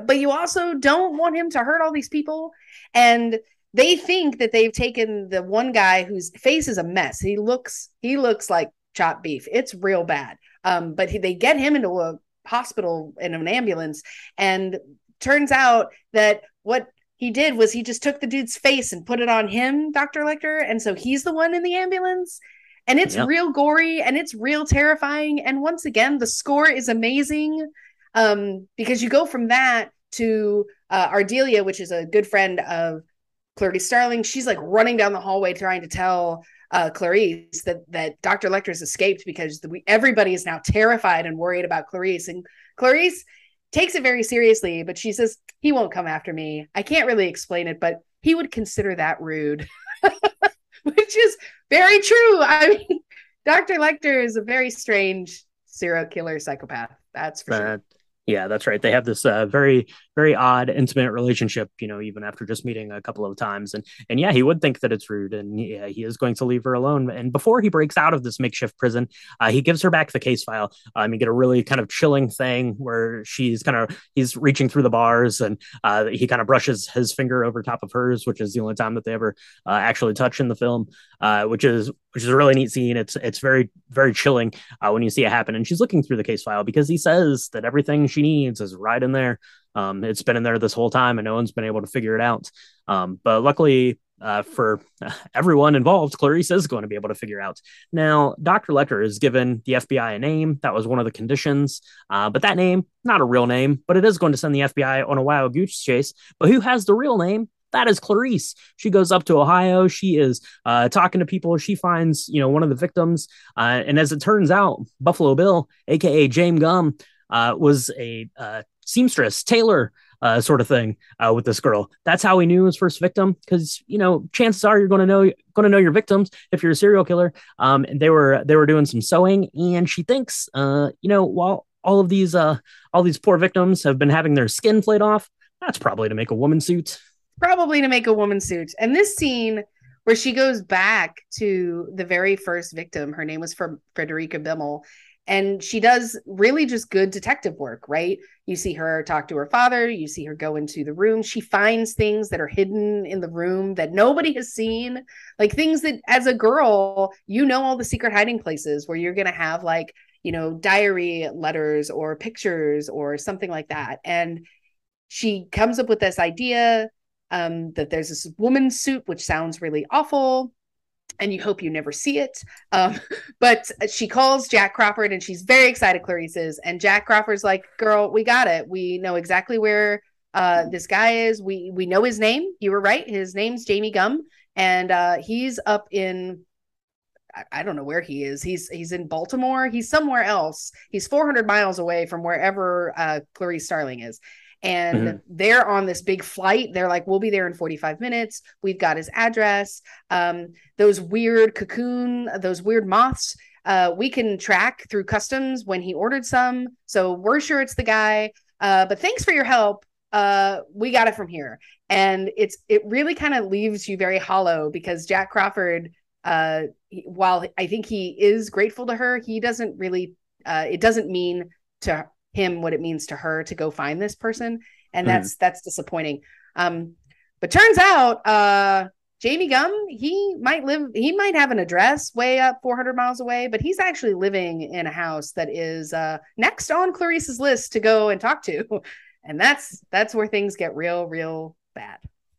but you also don't want him to hurt all these people and they think that they've taken the one guy whose face is a mess. He looks he looks like chopped beef. It's real bad. Um but he, they get him into a hospital in an ambulance and turns out that what he did was he just took the dude's face and put it on him, Dr. Lecter. And so he's the one in the ambulance. And it's Yep. real gory and it's real terrifying. And once again, the score is amazing um, because you go from that to uh, Ardelia, which is a good friend of Clarice Starling. She's like running down the hallway trying to tell uh, Clarice that that Dr. Lecter has escaped because the, we, everybody is now terrified and worried about Clarice. And Clarice takes it very seriously, but she says he won't come after me. I can't really explain it, but he would consider that rude, (laughs) which is very true. I mean, (laughs) Dr. Lecter is a very strange serial killer psychopath. That's for sure. Yeah, that's right. They have this uh, very very odd, intimate relationship. You know, even after just meeting a couple of times, and and yeah, he would think that it's rude, and yeah, he is going to leave her alone. And before he breaks out of this makeshift prison, uh, he gives her back the case file. Um, you get a really kind of chilling thing where she's kind of he's reaching through the bars, and uh, he kind of brushes his finger over top of hers, which is the only time that they ever uh, actually touch in the film, uh, which is which is a really neat scene. It's it's very very chilling uh, when you see it happen. And she's looking through the case file because he says that everything she needs is right in there. Um, it's been in there this whole time, and no one's been able to figure it out. Um, but luckily uh, for (laughs) everyone involved, Clarice is going to be able to figure out. Now, Dr. Lecter is given the FBI a name. That was one of the conditions. Uh, but that name, not a real name, but it is going to send the FBI on a wild goose chase. But who has the real name? that is Clarice. She goes up to Ohio. She is uh, talking to people. She finds, you know, one of the victims. Uh, and as it turns out, Buffalo Bill, aka James Gumb, uh, was a uh, seamstress, tailor, uh, sort of thing uh, with this girl. That's how he knew his first victim, because you know chances are you're going to know going to know your victims if you're a serial killer. Um, and they were they were doing some sewing, and she thinks, uh, you know, while all of these uh all these poor victims have been having their skin flayed off, that's probably to make a woman suit probably to make a woman suit. And this scene where she goes back to the very first victim, her name was Frederica Bimmel, and she does really just good detective work, right? You see her talk to her father, you see her go into the room. She finds things that are hidden in the room that nobody has seen, like things that as a girl, you know all the secret hiding places where you're going to have like, you know, diary letters or pictures or something like that. And she comes up with this idea um, that there's this woman suit, which sounds really awful. And you hope you never see it. Um, (laughs) but she calls Jack Crawford and she's very excited, Clarice is. And Jack Crawford's like, girl, we got it. We know exactly where uh, this guy is. We we know his name. You were right. His name's Jamie Gumb. And uh, he's up in I don't know where he is. He's he's in Baltimore. He's somewhere else. He's 400 miles away from wherever uh, Clarice Starling is and mm-hmm. they're on this big flight. They're like we'll be there in 45 minutes. We've got his address. Um, those weird cocoon those weird moths uh, we can track through customs when he ordered some. So we're sure it's the guy. Uh, but thanks for your help. Uh, we got it from here. And it's it really kind of leaves you very hollow because jack crawford uh, while i think he is grateful to her he doesn't really uh, it doesn't mean to him what it means to her to go find this person and mm-hmm. that's that's disappointing um but turns out uh Jamie Gumb he might live, he might have an address way up 400 miles away, but he's actually living in a house that is uh, next on Clarice's list to go and talk to. (laughs) And that's that's where things get real, real bad.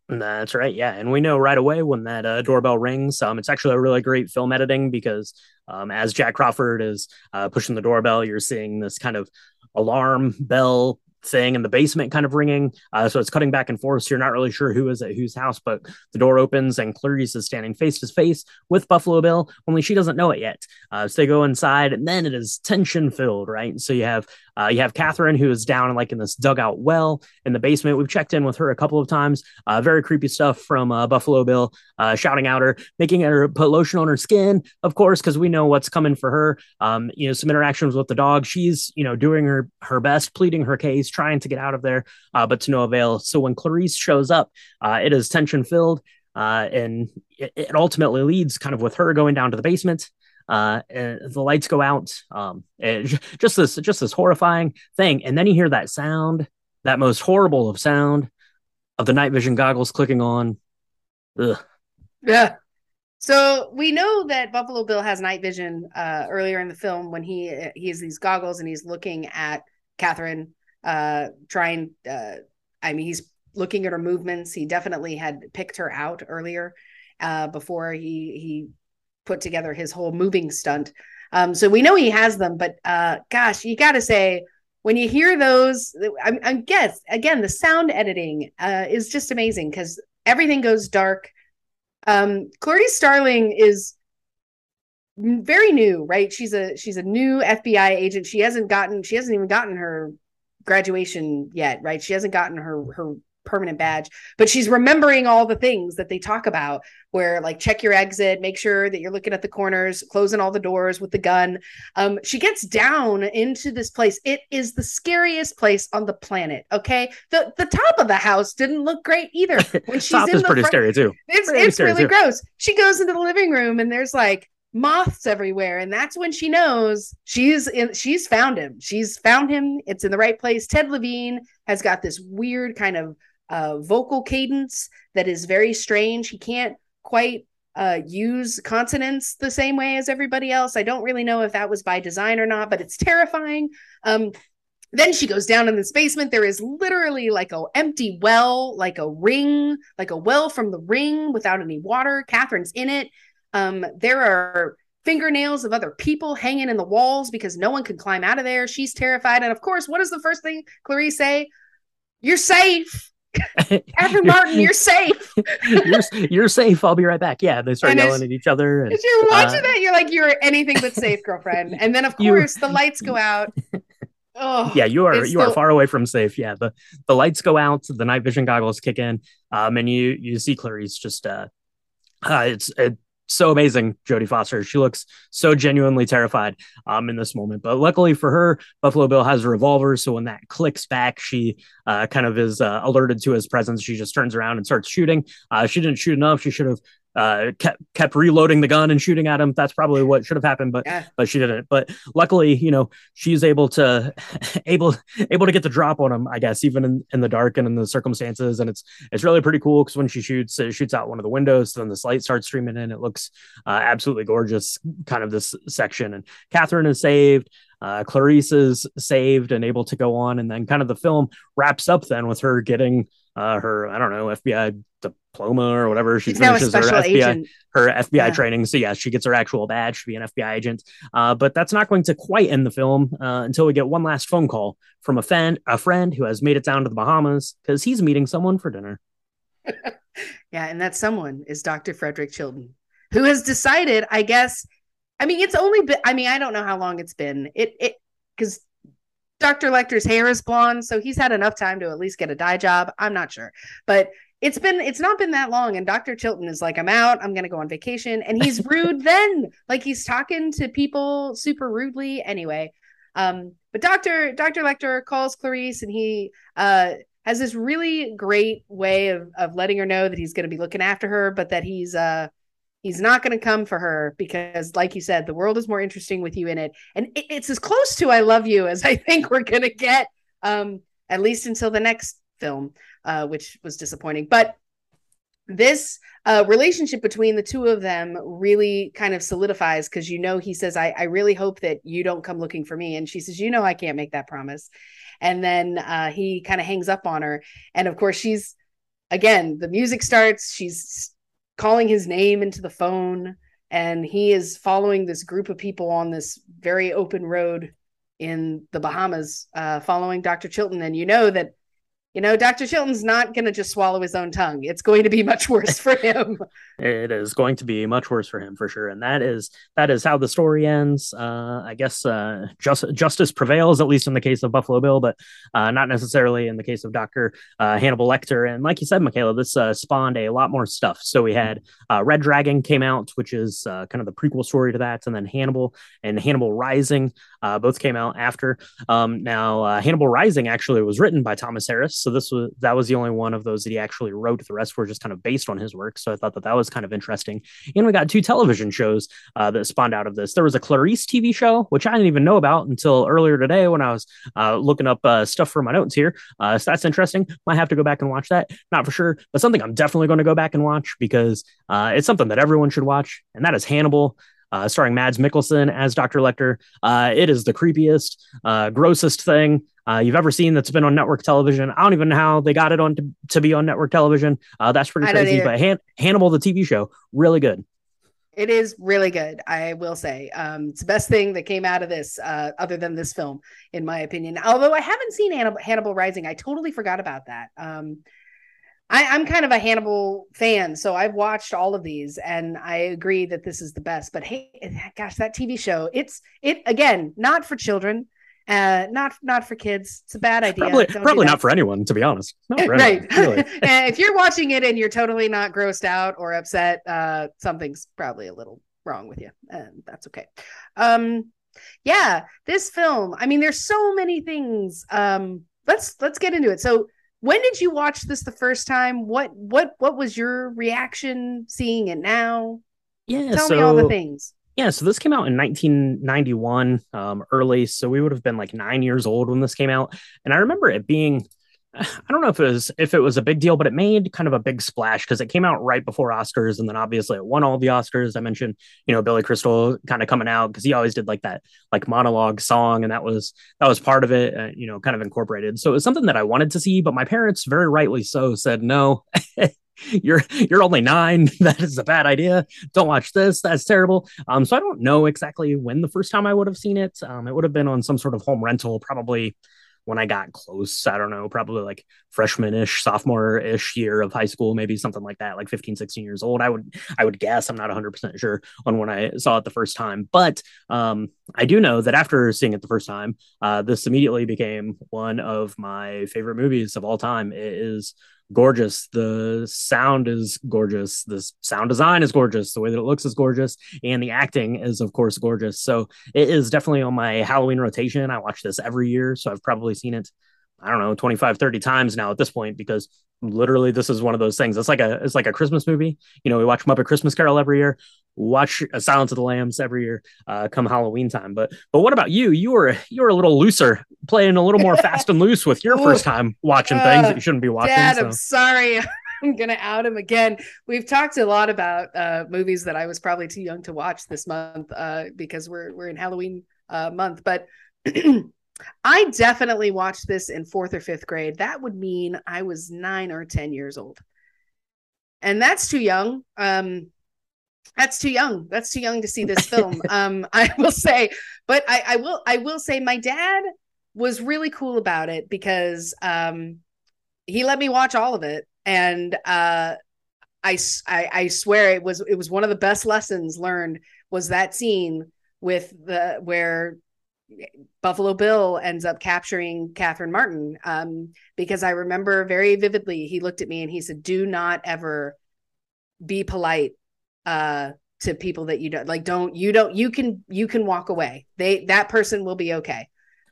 That's right. Yeah. And we know right away when that uh, doorbell rings. Um, it's actually a really great film editing because um, as Jack Crawford is uh, pushing the doorbell, you're seeing this kind of alarm bell thing in the basement kind of ringing. Uh, so it's cutting back and forth. So you're not really sure who is at whose house, but the door opens and Clarice is standing face to face with Buffalo Bill, only she doesn't know it yet. Uh, so they go inside and then it is tension filled, right? So you have uh, you have Catherine who is down like in this dugout well in the basement. We've checked in with her a couple of times. Uh, very creepy stuff from uh, Buffalo Bill, uh, shouting out her, making her put lotion on her skin, of course, because we know what's coming for her. Um, you know, some interactions with the dog. She's you know doing her her best, pleading her case, trying to get out of there, uh, but to no avail. So when Clarice shows up, uh, it is tension filled. And it, ultimately leads kind of with her going down to the basement. Uh, the lights go out. Um, just this, just this horrifying thing, and then you hear that sound, that most horrible of sound, of the night vision goggles clicking on. Ugh. Yeah. So we know that Buffalo Bill has night vision uh, earlier in the film when he he has these goggles and he's looking at Catherine uh, trying. Uh, I mean, he's looking at her movements. He definitely had picked her out earlier uh, before he he put together his whole moving stunt. Um, so we know he has them, but uh, gosh, you got to say when you hear those, I, I guess again the sound editing uh, is just amazing because everything goes dark. Um, Clarice Starling is very new, right? She's a she's a new FBI agent. She hasn't gotten she hasn't even gotten her graduation yet, right? She hasn't gotten her her permanent badge, but she's remembering all the things that they talk about where like check your exit, make sure that you're looking at the corners, closing all the doors with the gun. Um, she gets down into this place. It is the scariest place on the planet. Okay. The the top of the house didn't look great either. (laughs) When she's Top in is the pretty front- scary too. it's Pretty it's really too. gross. She goes into the living room and there's like moths everywhere, and that's when she knows she's in. She's found him. She's found him. It's in the right place. Ted Levine has got this weird kind of uh, vocal cadence that is very strange. He can't quite uh, use consonants the same way as everybody else. I don't really know if that was by design or not, but it's terrifying. Um, then she goes down in this basement. There is literally like a empty well like a ring like a well from the ring without any water. Catherine's in it. Um there are fingernails of other people hanging in the walls because no one can climb out of there. She's terrified. And of course what is the first thing clarice say? You're safe (laughs) catherine martin you're safe (laughs) you're, you're safe. I'll be right back. Yeah, they start And yelling at each other. And, As you're watching uh, that, you're like, you're anything but safe, girlfriend. And then, of (laughs) You- course, the lights go out. Oh, yeah, you are you are the- far away from safe. Yeah, the the lights go out, the night vision goggles kick in, um, and you you see Clarice just uh, uh it's it's so amazing, Jodie Foster. She looks so genuinely terrified um in this moment. But luckily for her, Buffalo Bill has a revolver, so when that clicks back, she uh kind of is uh, alerted to his presence. She just turns around and starts shooting. Uh, she didn't shoot enough. She should have uh kept kept reloading the gun and shooting at him. That's probably what should have happened, but Yeah. but she didn't. But luckily, you know, she's able to (laughs) able able to get the drop on him, I guess, even in, in the dark and in the circumstances. And it's it's really pretty cool because when she shoots, it shoots out one of the windows, then this light starts streaming in. It looks uh, absolutely gorgeous, kind of this section. And Catherine is saved. Uh, Clarice is saved and able to go on, and then kind of the film wraps up then with her getting uh, her I don't know FBI diploma or whatever she She's now a finishes her FBI agent. her FBI Yeah. training. So yeah, she gets her actual badge to be an FBI agent. Uh, but that's not going to quite end the film uh, until we get one last phone call from a friend, a friend who has made it down to the Bahamas because he's meeting someone for dinner. (laughs) Yeah, and that someone is Dr. Frederick Chilton, who has decided, I guess. I mean, it's only been, I mean, I don't know how long it's been. It, it, because Dr. Lecter's hair is blonde, so he's had enough time to at least get a dye job. I'm not sure. But it's been, it's not been that long. And Dr. Chilton is like, I'm out, I'm going to go on vacation. And he's (laughs) rude then. Like he's talking to people super rudely. Anyway, um, but Dr. Dr. Lecter calls Clarice and he, uh, has this really great way of of letting her know that he's going to be looking after her, but that he's uh he's not going to come for her because, like you said, the world is more interesting with you in it, and it, it's as close to "I love you" as I think we're going to get, um, at least until the next film, uh, which was disappointing. But this uh, relationship between the two of them really kind of solidifies because you know he says, I, "I really hope that you don't come looking for me," and she says, "You know, I can't make that promise." And then uh, he kind of hangs up on her, and of course she's again the music starts. She's calling his name into the phone, and he is following this group of people on this very open road in the Bahamas, uh, following Dr. Chilton. And you know that you know, Dr. Chilton's not going to just swallow his own tongue. It's going to be much worse for him. (laughs) It is going to be much worse for him for sure, and that is that is how the story ends. Uh, I guess uh, just, justice prevails, at least in the case of Buffalo Bill, but uh, not necessarily in the case of Doctor uh, Hannibal Lecter. And like you said, Michaela, this uh, spawned a lot more stuff. So we had uh, Red Dragon came out, which is uh, kind of the prequel story to that, and then Hannibal and Hannibal Rising uh, both came out after. Um, now uh, Hannibal Rising actually was written by Thomas Harris, so this was that was the only one of those that he actually wrote. The rest were just kind of based on his work. So I thought that that was kind of interesting. And we got two television shows uh, that spawned out of this. There was a Clarice TV show, which I didn't even know about until earlier today when I was uh, looking up uh, stuff for my notes here. Uh, so that's interesting. Might have to go back and watch that. Not for sure, but something I'm definitely going to go back and watch because it's something that everyone should watch, and that is Hannibal. Uh, starring Mads Mikkelsen as Dr. Lecter. Uh, it is the creepiest, uh, grossest thing uh, you've ever seen that's been on network television. I don't even know how they got it on to, to be on network television. Uh, that's pretty crazy. But Han- Hannibal, the TV show, really good. It is really good, I will say. Um, it's the best thing that came out of this, uh, other than this film, in my opinion. Although I haven't seen Hannibal, Hannibal Rising, I totally forgot about that. Um, I, I'm kind of a Hannibal fan, so I've watched all of these, and I agree that this is the best. But hey, gosh, that TV show, it's it again, not for children. Uh, not not for kids. It's a bad idea. Probably, probably not for anyone, to be honest. (laughs) Not right. anyone, really. (laughs) if you're watching it and you're totally not grossed out or upset, uh, something's probably a little wrong with you, and that's okay. Um, yeah, this film. I mean, there's so many things. Um, let's let's get into it. So, when did you watch this the first time? What what what was your reaction seeing it now? Yeah, Tell so me all the things. Yeah, so this came out in 1991, um, early. So we would have been like nine years old when this came out, and I remember it being. I don't know if it was if it was a big deal, but it made kind of a big splash because it came out right before Oscars, and then obviously it won all the Oscars. I mentioned, you know, Billy Crystal kind of coming out because he always did like that like monologue song, and that was that was part of it, uh, you know, kind of incorporated. So it was something that I wanted to see, but my parents, very rightly so, said no. (laughs) you're you're only nine. (laughs) That is a bad idea. Don't watch this. That's terrible. Um, so I don't know exactly when the first time I would have seen it. Um, it would have been on some sort of home rental, probably when I got close. I don't know, probably like freshman-ish, sophomore-ish year of high school, maybe something like that, like 15, 16 years old. I would I would guess. I'm not 100% sure on when I saw it the first time, but um, I do know that after seeing it the first time, uh, this immediately became one of my favorite movies of all time. It is gorgeous. The sound is gorgeous. The sound design is gorgeous. The way that it looks is gorgeous. And the acting is, of course, gorgeous. So it is definitely on my Halloween rotation. I watch this every year. So I've probably seen it, I don't know, 25, 30 times now at this point because literally this is one of those things. It's like a it's like a Christmas movie. You know, we watch Muppet Christmas Carol every year. Watch a Silence of the Lambs every year, uh, come Halloween time. But but what about you? You were you were a little looser, playing a little more fast and loose with your (laughs) first time watching things that you shouldn't be watching. Dad, so. I'm sorry. (laughs) I'm gonna out him again. We've talked a lot about uh, movies that I was probably too young to watch this month uh, because we're we're in Halloween uh, month. But (clears throat) I definitely watched this in fourth or fifth grade. That would mean I was nine or ten years old, and that's too young. Um, that's too young. That's too young to see this film. (laughs) um, I will say, but I, I will I will say my dad was really cool about it because um, he let me watch all of it and uh I, I I swear it was it was one of the best lessons learned was that scene with the where Buffalo Bill ends up capturing Catherine Martin um because I remember very vividly he looked at me and he said do not ever be polite uh to people that you don't like don't you don't you can you can walk away they that person will be okay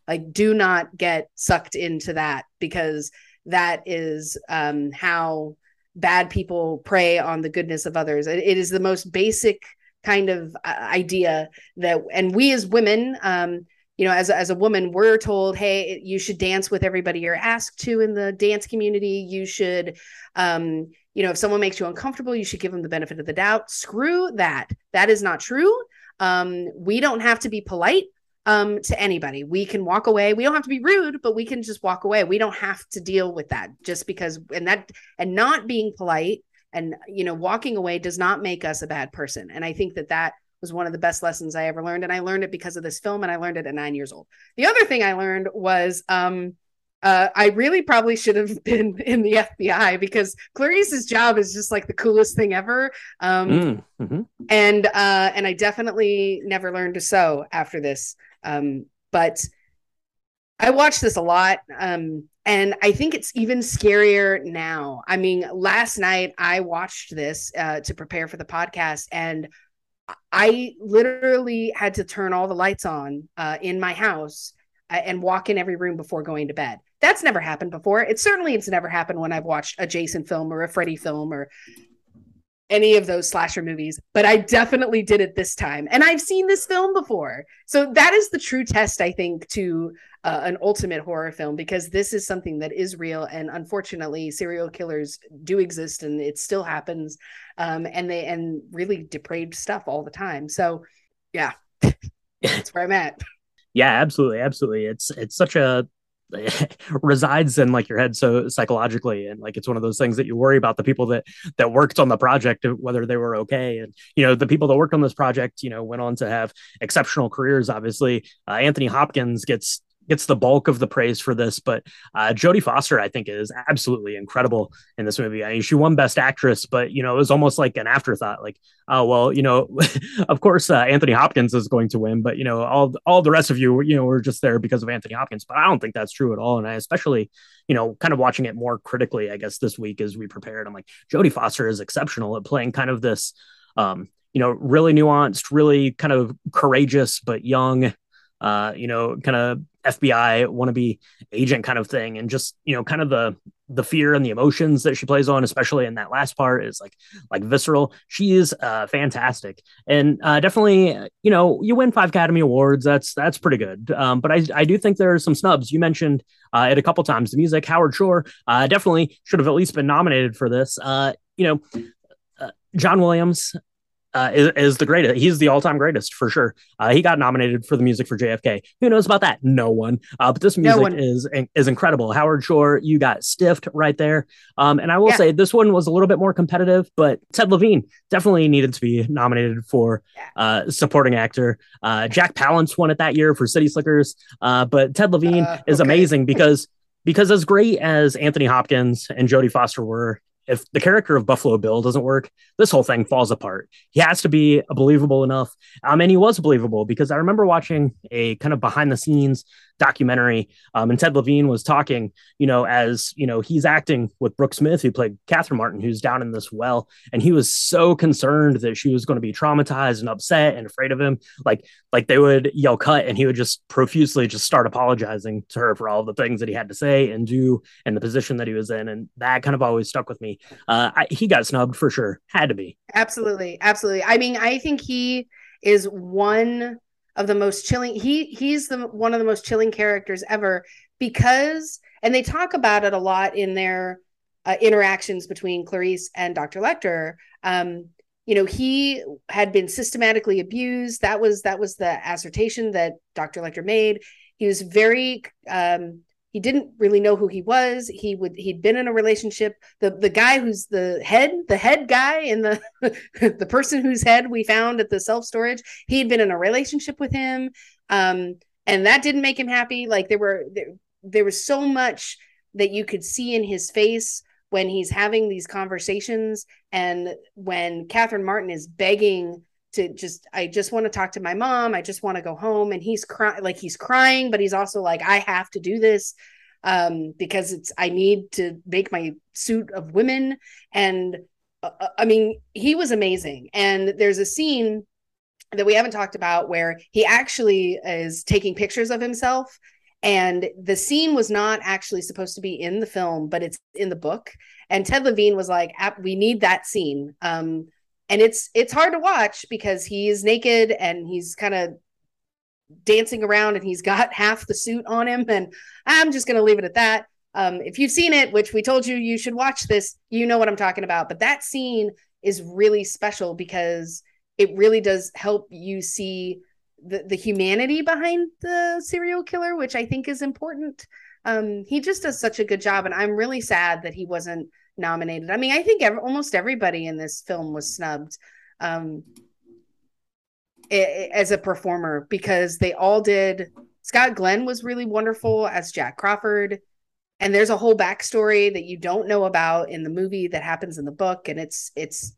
like do not get sucked into that because that is um, how bad people prey on the goodness of others. It, it is the most basic kind of uh, idea that, and we as women, um, you know, as as a woman, we're told, hey, you should dance with everybody you're asked to in the dance community. You should, um, you know, if someone makes you uncomfortable, you should give them the benefit of the doubt. Screw that. That is not true. Um, we don't have to be polite um to anybody we can walk away we don't have to be rude but we can just walk away we don't have to deal with that just because and that and not being polite and you know walking away does not make us a bad person and i think that that was one of the best lessons i ever learned and i learned it because of this film and i learned it at nine years old the other thing i learned was um uh, I really probably should have (laughs) been in the FBI because Clarice's job is just like the coolest thing ever. Um, Mm, mhm. and uh and i definitely never learned to sew after this um but i watched this a lot um and i think it's even scarier now i mean last night i watched this uh to prepare for the podcast and i literally had to turn all the lights on uh in my house uh, and walk in every room before going to bed. That's never happened before. It certainly it's never happened when i've watched a jason film or a freddy film or any of those slasher movies, but I definitely did it this time. And I've seen this film before. So that is the true test, I think, to uh, an ultimate horror film because this is something that is real. And unfortunately, serial killers do exist and it still happens. Um, and they, and really depraved stuff all the time. So yeah, (laughs) that's where I'm at. (laughs) Yeah, absolutely, absolutely. It's it's such a (laughs) resides in like your head so psychologically and like it's one of those things that you worry about the people that that worked on the project whether they were okay and you know the people that worked on this project you know went on to have exceptional careers obviously. Uh, anthony hopkins gets gets the bulk of the praise for this, but uh, Jodie Foster, I think, is absolutely incredible in this movie. I mean, she won Best Actress, but you know, it was almost like an afterthought. Like, oh well, you know, (laughs) of course, uh, Anthony Hopkins is going to win, but you know, all all the rest of you, you know, were just there because of Anthony Hopkins. But I don't think that's true at all. And I especially, you know, kind of watching it more critically, I guess this week as we prepared, I'm like, Jodie Foster is exceptional at playing kind of this. Um, you know, really nuanced, really kind of courageous but young, uh, you know, kind of FBI wannabe agent kind of thing, and just you know, kind of the the fear and the emotions that she plays on, especially in that last part, is like like visceral. She is uh, fantastic, and uh, definitely, you know, you win five Academy Awards. That's that's pretty good. Um, but I I do think there are some snubs. You mentioned uh, it a couple times. The music, Howard Shore, uh, definitely should have at least been nominated for this. Uh, you know. Uh, John Williams, uh, is, is, the greatest. He's the all-time greatest for sure. Uh, he got nominated for the music for JFK. Who knows about that? No one. Uh, but this music no is is incredible. Howard Shore, you got stiffed right there. Um, and I will yeah. say this one was a little bit more competitive, but Ted Levine definitely needed to be nominated for uh, supporting actor. Uh, Jack Palance won it that year for City Slickers. Uh, but Ted Levine is okay. amazing because because as great as Anthony Hopkins and Jodie Foster were if the character of Buffalo Bill doesn't work, this whole thing falls apart. He has to be believable enough. Um, and he was believable because I remember watching a kind of behind the scenes documentary. Um, and Ted Levine was talking, you know, as you know, he's acting with Brooke Smith, who played Catherine Martin, who's down in this well, and he was so concerned that she was going to be traumatized and upset and afraid of him. Like, like they would yell cut, and he would just profusely just start apologizing to her for all the things that he had to say and do and the position that he was in, and that kind of always stuck with me. Uh, I, he got snubbed for sure, had to be. Absolutely, absolutely. I mean, I think he is one of the most chilling he he's the one of the most chilling characters ever because and they talk about it a lot in their uh, interactions between Clarice and Dr. Lecter um you know he had been systematically abused that was that was the assertion that Dr. Lecter made he was very um he didn't really know who he was. He would he'd been in a relationship. The the guy who's the head the head guy in the (laughs) the person whose head we found at the self storage he had been in a relationship with him. Um and that didn't make him happy. Like there were there, there was so much that you could see in his face when he's having these conversations and when Catherine Martin is begging to just I just want to talk to my mom. I just want to go home and he's crying like he's crying but he's also like I have to do this um because it's I need to make my suit of women. And uh, uh, I mean he was amazing. And there's a scene that we haven't talked about where he actually is taking pictures of himself and the scene was not actually supposed to be in the film but it's in the book. And ted levine was like we need that scene. Um, and it's it's hard to watch because he's naked and he's kind of dancing around and he's got (laughs) half the suit on him. And i'm just going to leave it at that. Um, if you've seen it which we told you you should watch this you know what i'm talking about. But that scene is really special because it really does help you see the, the humanity behind the serial killer which i think is important. Um, he just does such a good job and i'm really sad that he wasn't nominated. I mean, I think almost everybody in this film was snubbed um, as a performer because they all did. Scott Glenn was really wonderful as Jack Crawford. And there's a whole backstory that you don't know about in the movie that happens in the book. And it's it's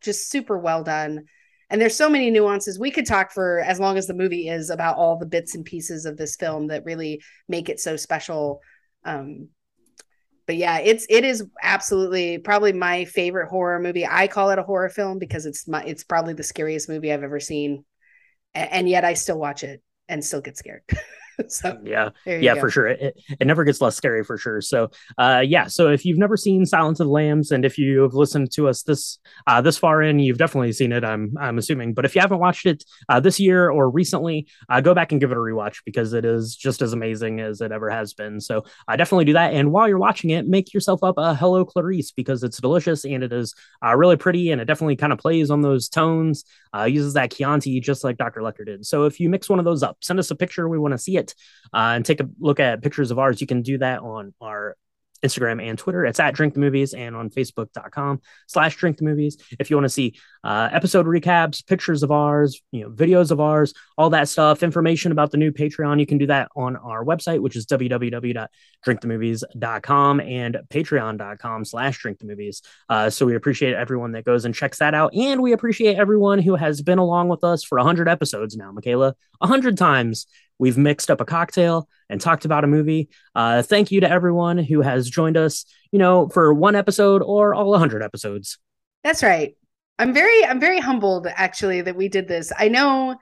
just super well done. And there's so many nuances. We could talk for as long as the movie is about all the bits and pieces of this film that really make it so special. Um, but yeah, it's it is absolutely probably my favorite horror movie. I call it a horror film because it's my it's probably the scariest movie I've ever seen, and yet I still watch it and still get scared. (laughs) (laughs) so yeah. yeah go. for sure. It, it never gets less scary for sure. So uh yeah. So if you've never seen silence of the lambs and if you've listened to us this uh this far in you've definitely seen it i'm i'm assuming. But if you haven't watched it uh this year or recently uh go back and give it a rewatch because it is just as amazing as it ever has been. So i uh, definitely do that. And while you're watching it make yourself up a hello clarice because it's delicious and it is uh, really pretty and it definitely kind of plays on those tones uh uses that chianti just like dr lecter did. So if you mix one of those up send us a picture. We want to see it uh, and take a look at pictures of ours, you can do that on our Instagram and Twitter. It's at Drink the Movies and on Facebook.com slash Drink the Movies. If you want to see uh, episode recaps, pictures of ours, you know, videos of ours, all that stuff, information about the new Patreon, you can do that on our website, which is www.drinkthemovies.com and patreon.com slash drink the movies. Uh, so we appreciate everyone that goes and checks that out. And we appreciate everyone who has been along with us for 100 episodes now, Michaela. 100 times we've mixed up a cocktail and talked about a movie. Uh, thank you to everyone who has joined us, you know, for one episode or all 100 episodes. That's right. I'm very I'm very humbled actually that we did this. I know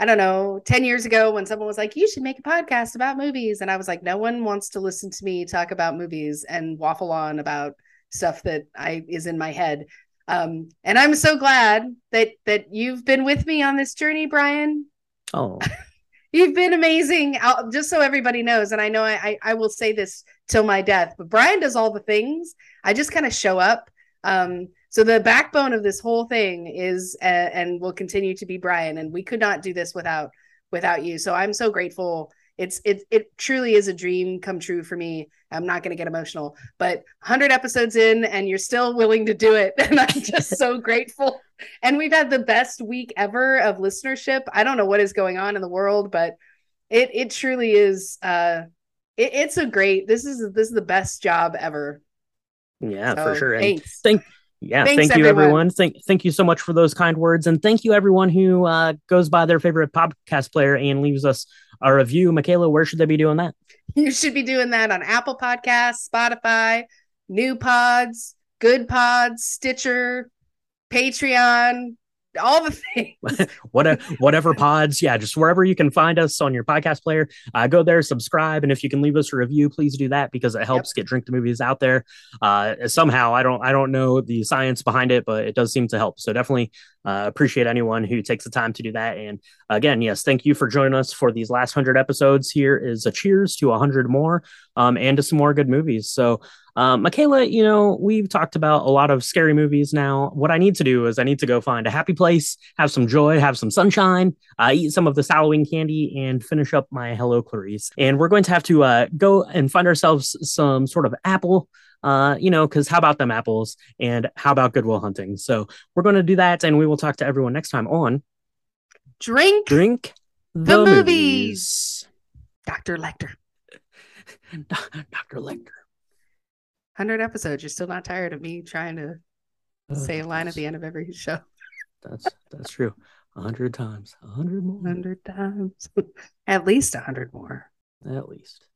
I don't know, 10 years ago when someone was like, you should make a podcast about movies. And I was like, no one wants to listen to me talk about movies and waffle on about stuff that I is in my head. Um, and I'm so glad that that you've been with me on this journey, Brian. Oh, (laughs) You've been amazing. I'll, just so everybody knows, and I know I, I, I will say this till my death, but Brian does all the things. I just kind of show up. Um, so the backbone of this whole thing is, uh, and will continue to be Brian. And we could not do this without without you. So I'm so grateful. It's it it truly is a dream come true for me. I'm not going to get emotional, but 100 episodes in, and you're still willing to do it, (laughs) and I'm just so (laughs) grateful and we've had the best week ever of listenership. I don't know what is going on in the world, but it it truly is. Uh, it, it's a great. This is this is the best job ever. Yeah, So, for sure. And thanks. thank yeah, Thanks, thank you everyone. everyone. Thank thank you so much for those kind words, and thank you everyone who uh, goes by their favorite podcast player and leaves us a review. Michaela, where should they be doing that? You should be doing that on Apple Podcasts, Spotify, New Pods, Good Pods, Stitcher, Patreon, all the (laughs) things. (laughs) whatever whatever pods yeah just wherever you can find us on your podcast player uh, go there subscribe and if you can leave us a review please do that because it helps get drink the movies out there uh, somehow i don't i don't know the science behind it but it does seem to help so definitely uh, appreciate anyone who takes the time to do that and again yes thank you for joining us for these last 100 episodes here is a cheers to 100 more um, and to some more good movies so um, Michaela, you know, we've talked about a lot of scary movies now. What I need to do is I need to go find a happy place, have some joy, have some sunshine, uh, eat some of this Halloween candy, and finish up my Hello Clarice. And we're going to have to uh, go and find ourselves some sort of apple. Uh, you know, because how about them apples and how about Good Will Hunting? So we're going to do that, and we will talk to everyone next time on Drink Drink The the, Movies. movies. Dr. Lecter. (laughs) Dr. Lecter. 100 episodes. You're still not tired of me trying to Oh, say a line at the end of every show. That's that's true. A hundred times, a hundred more, 100 times. (laughs) At least 100 more. at least.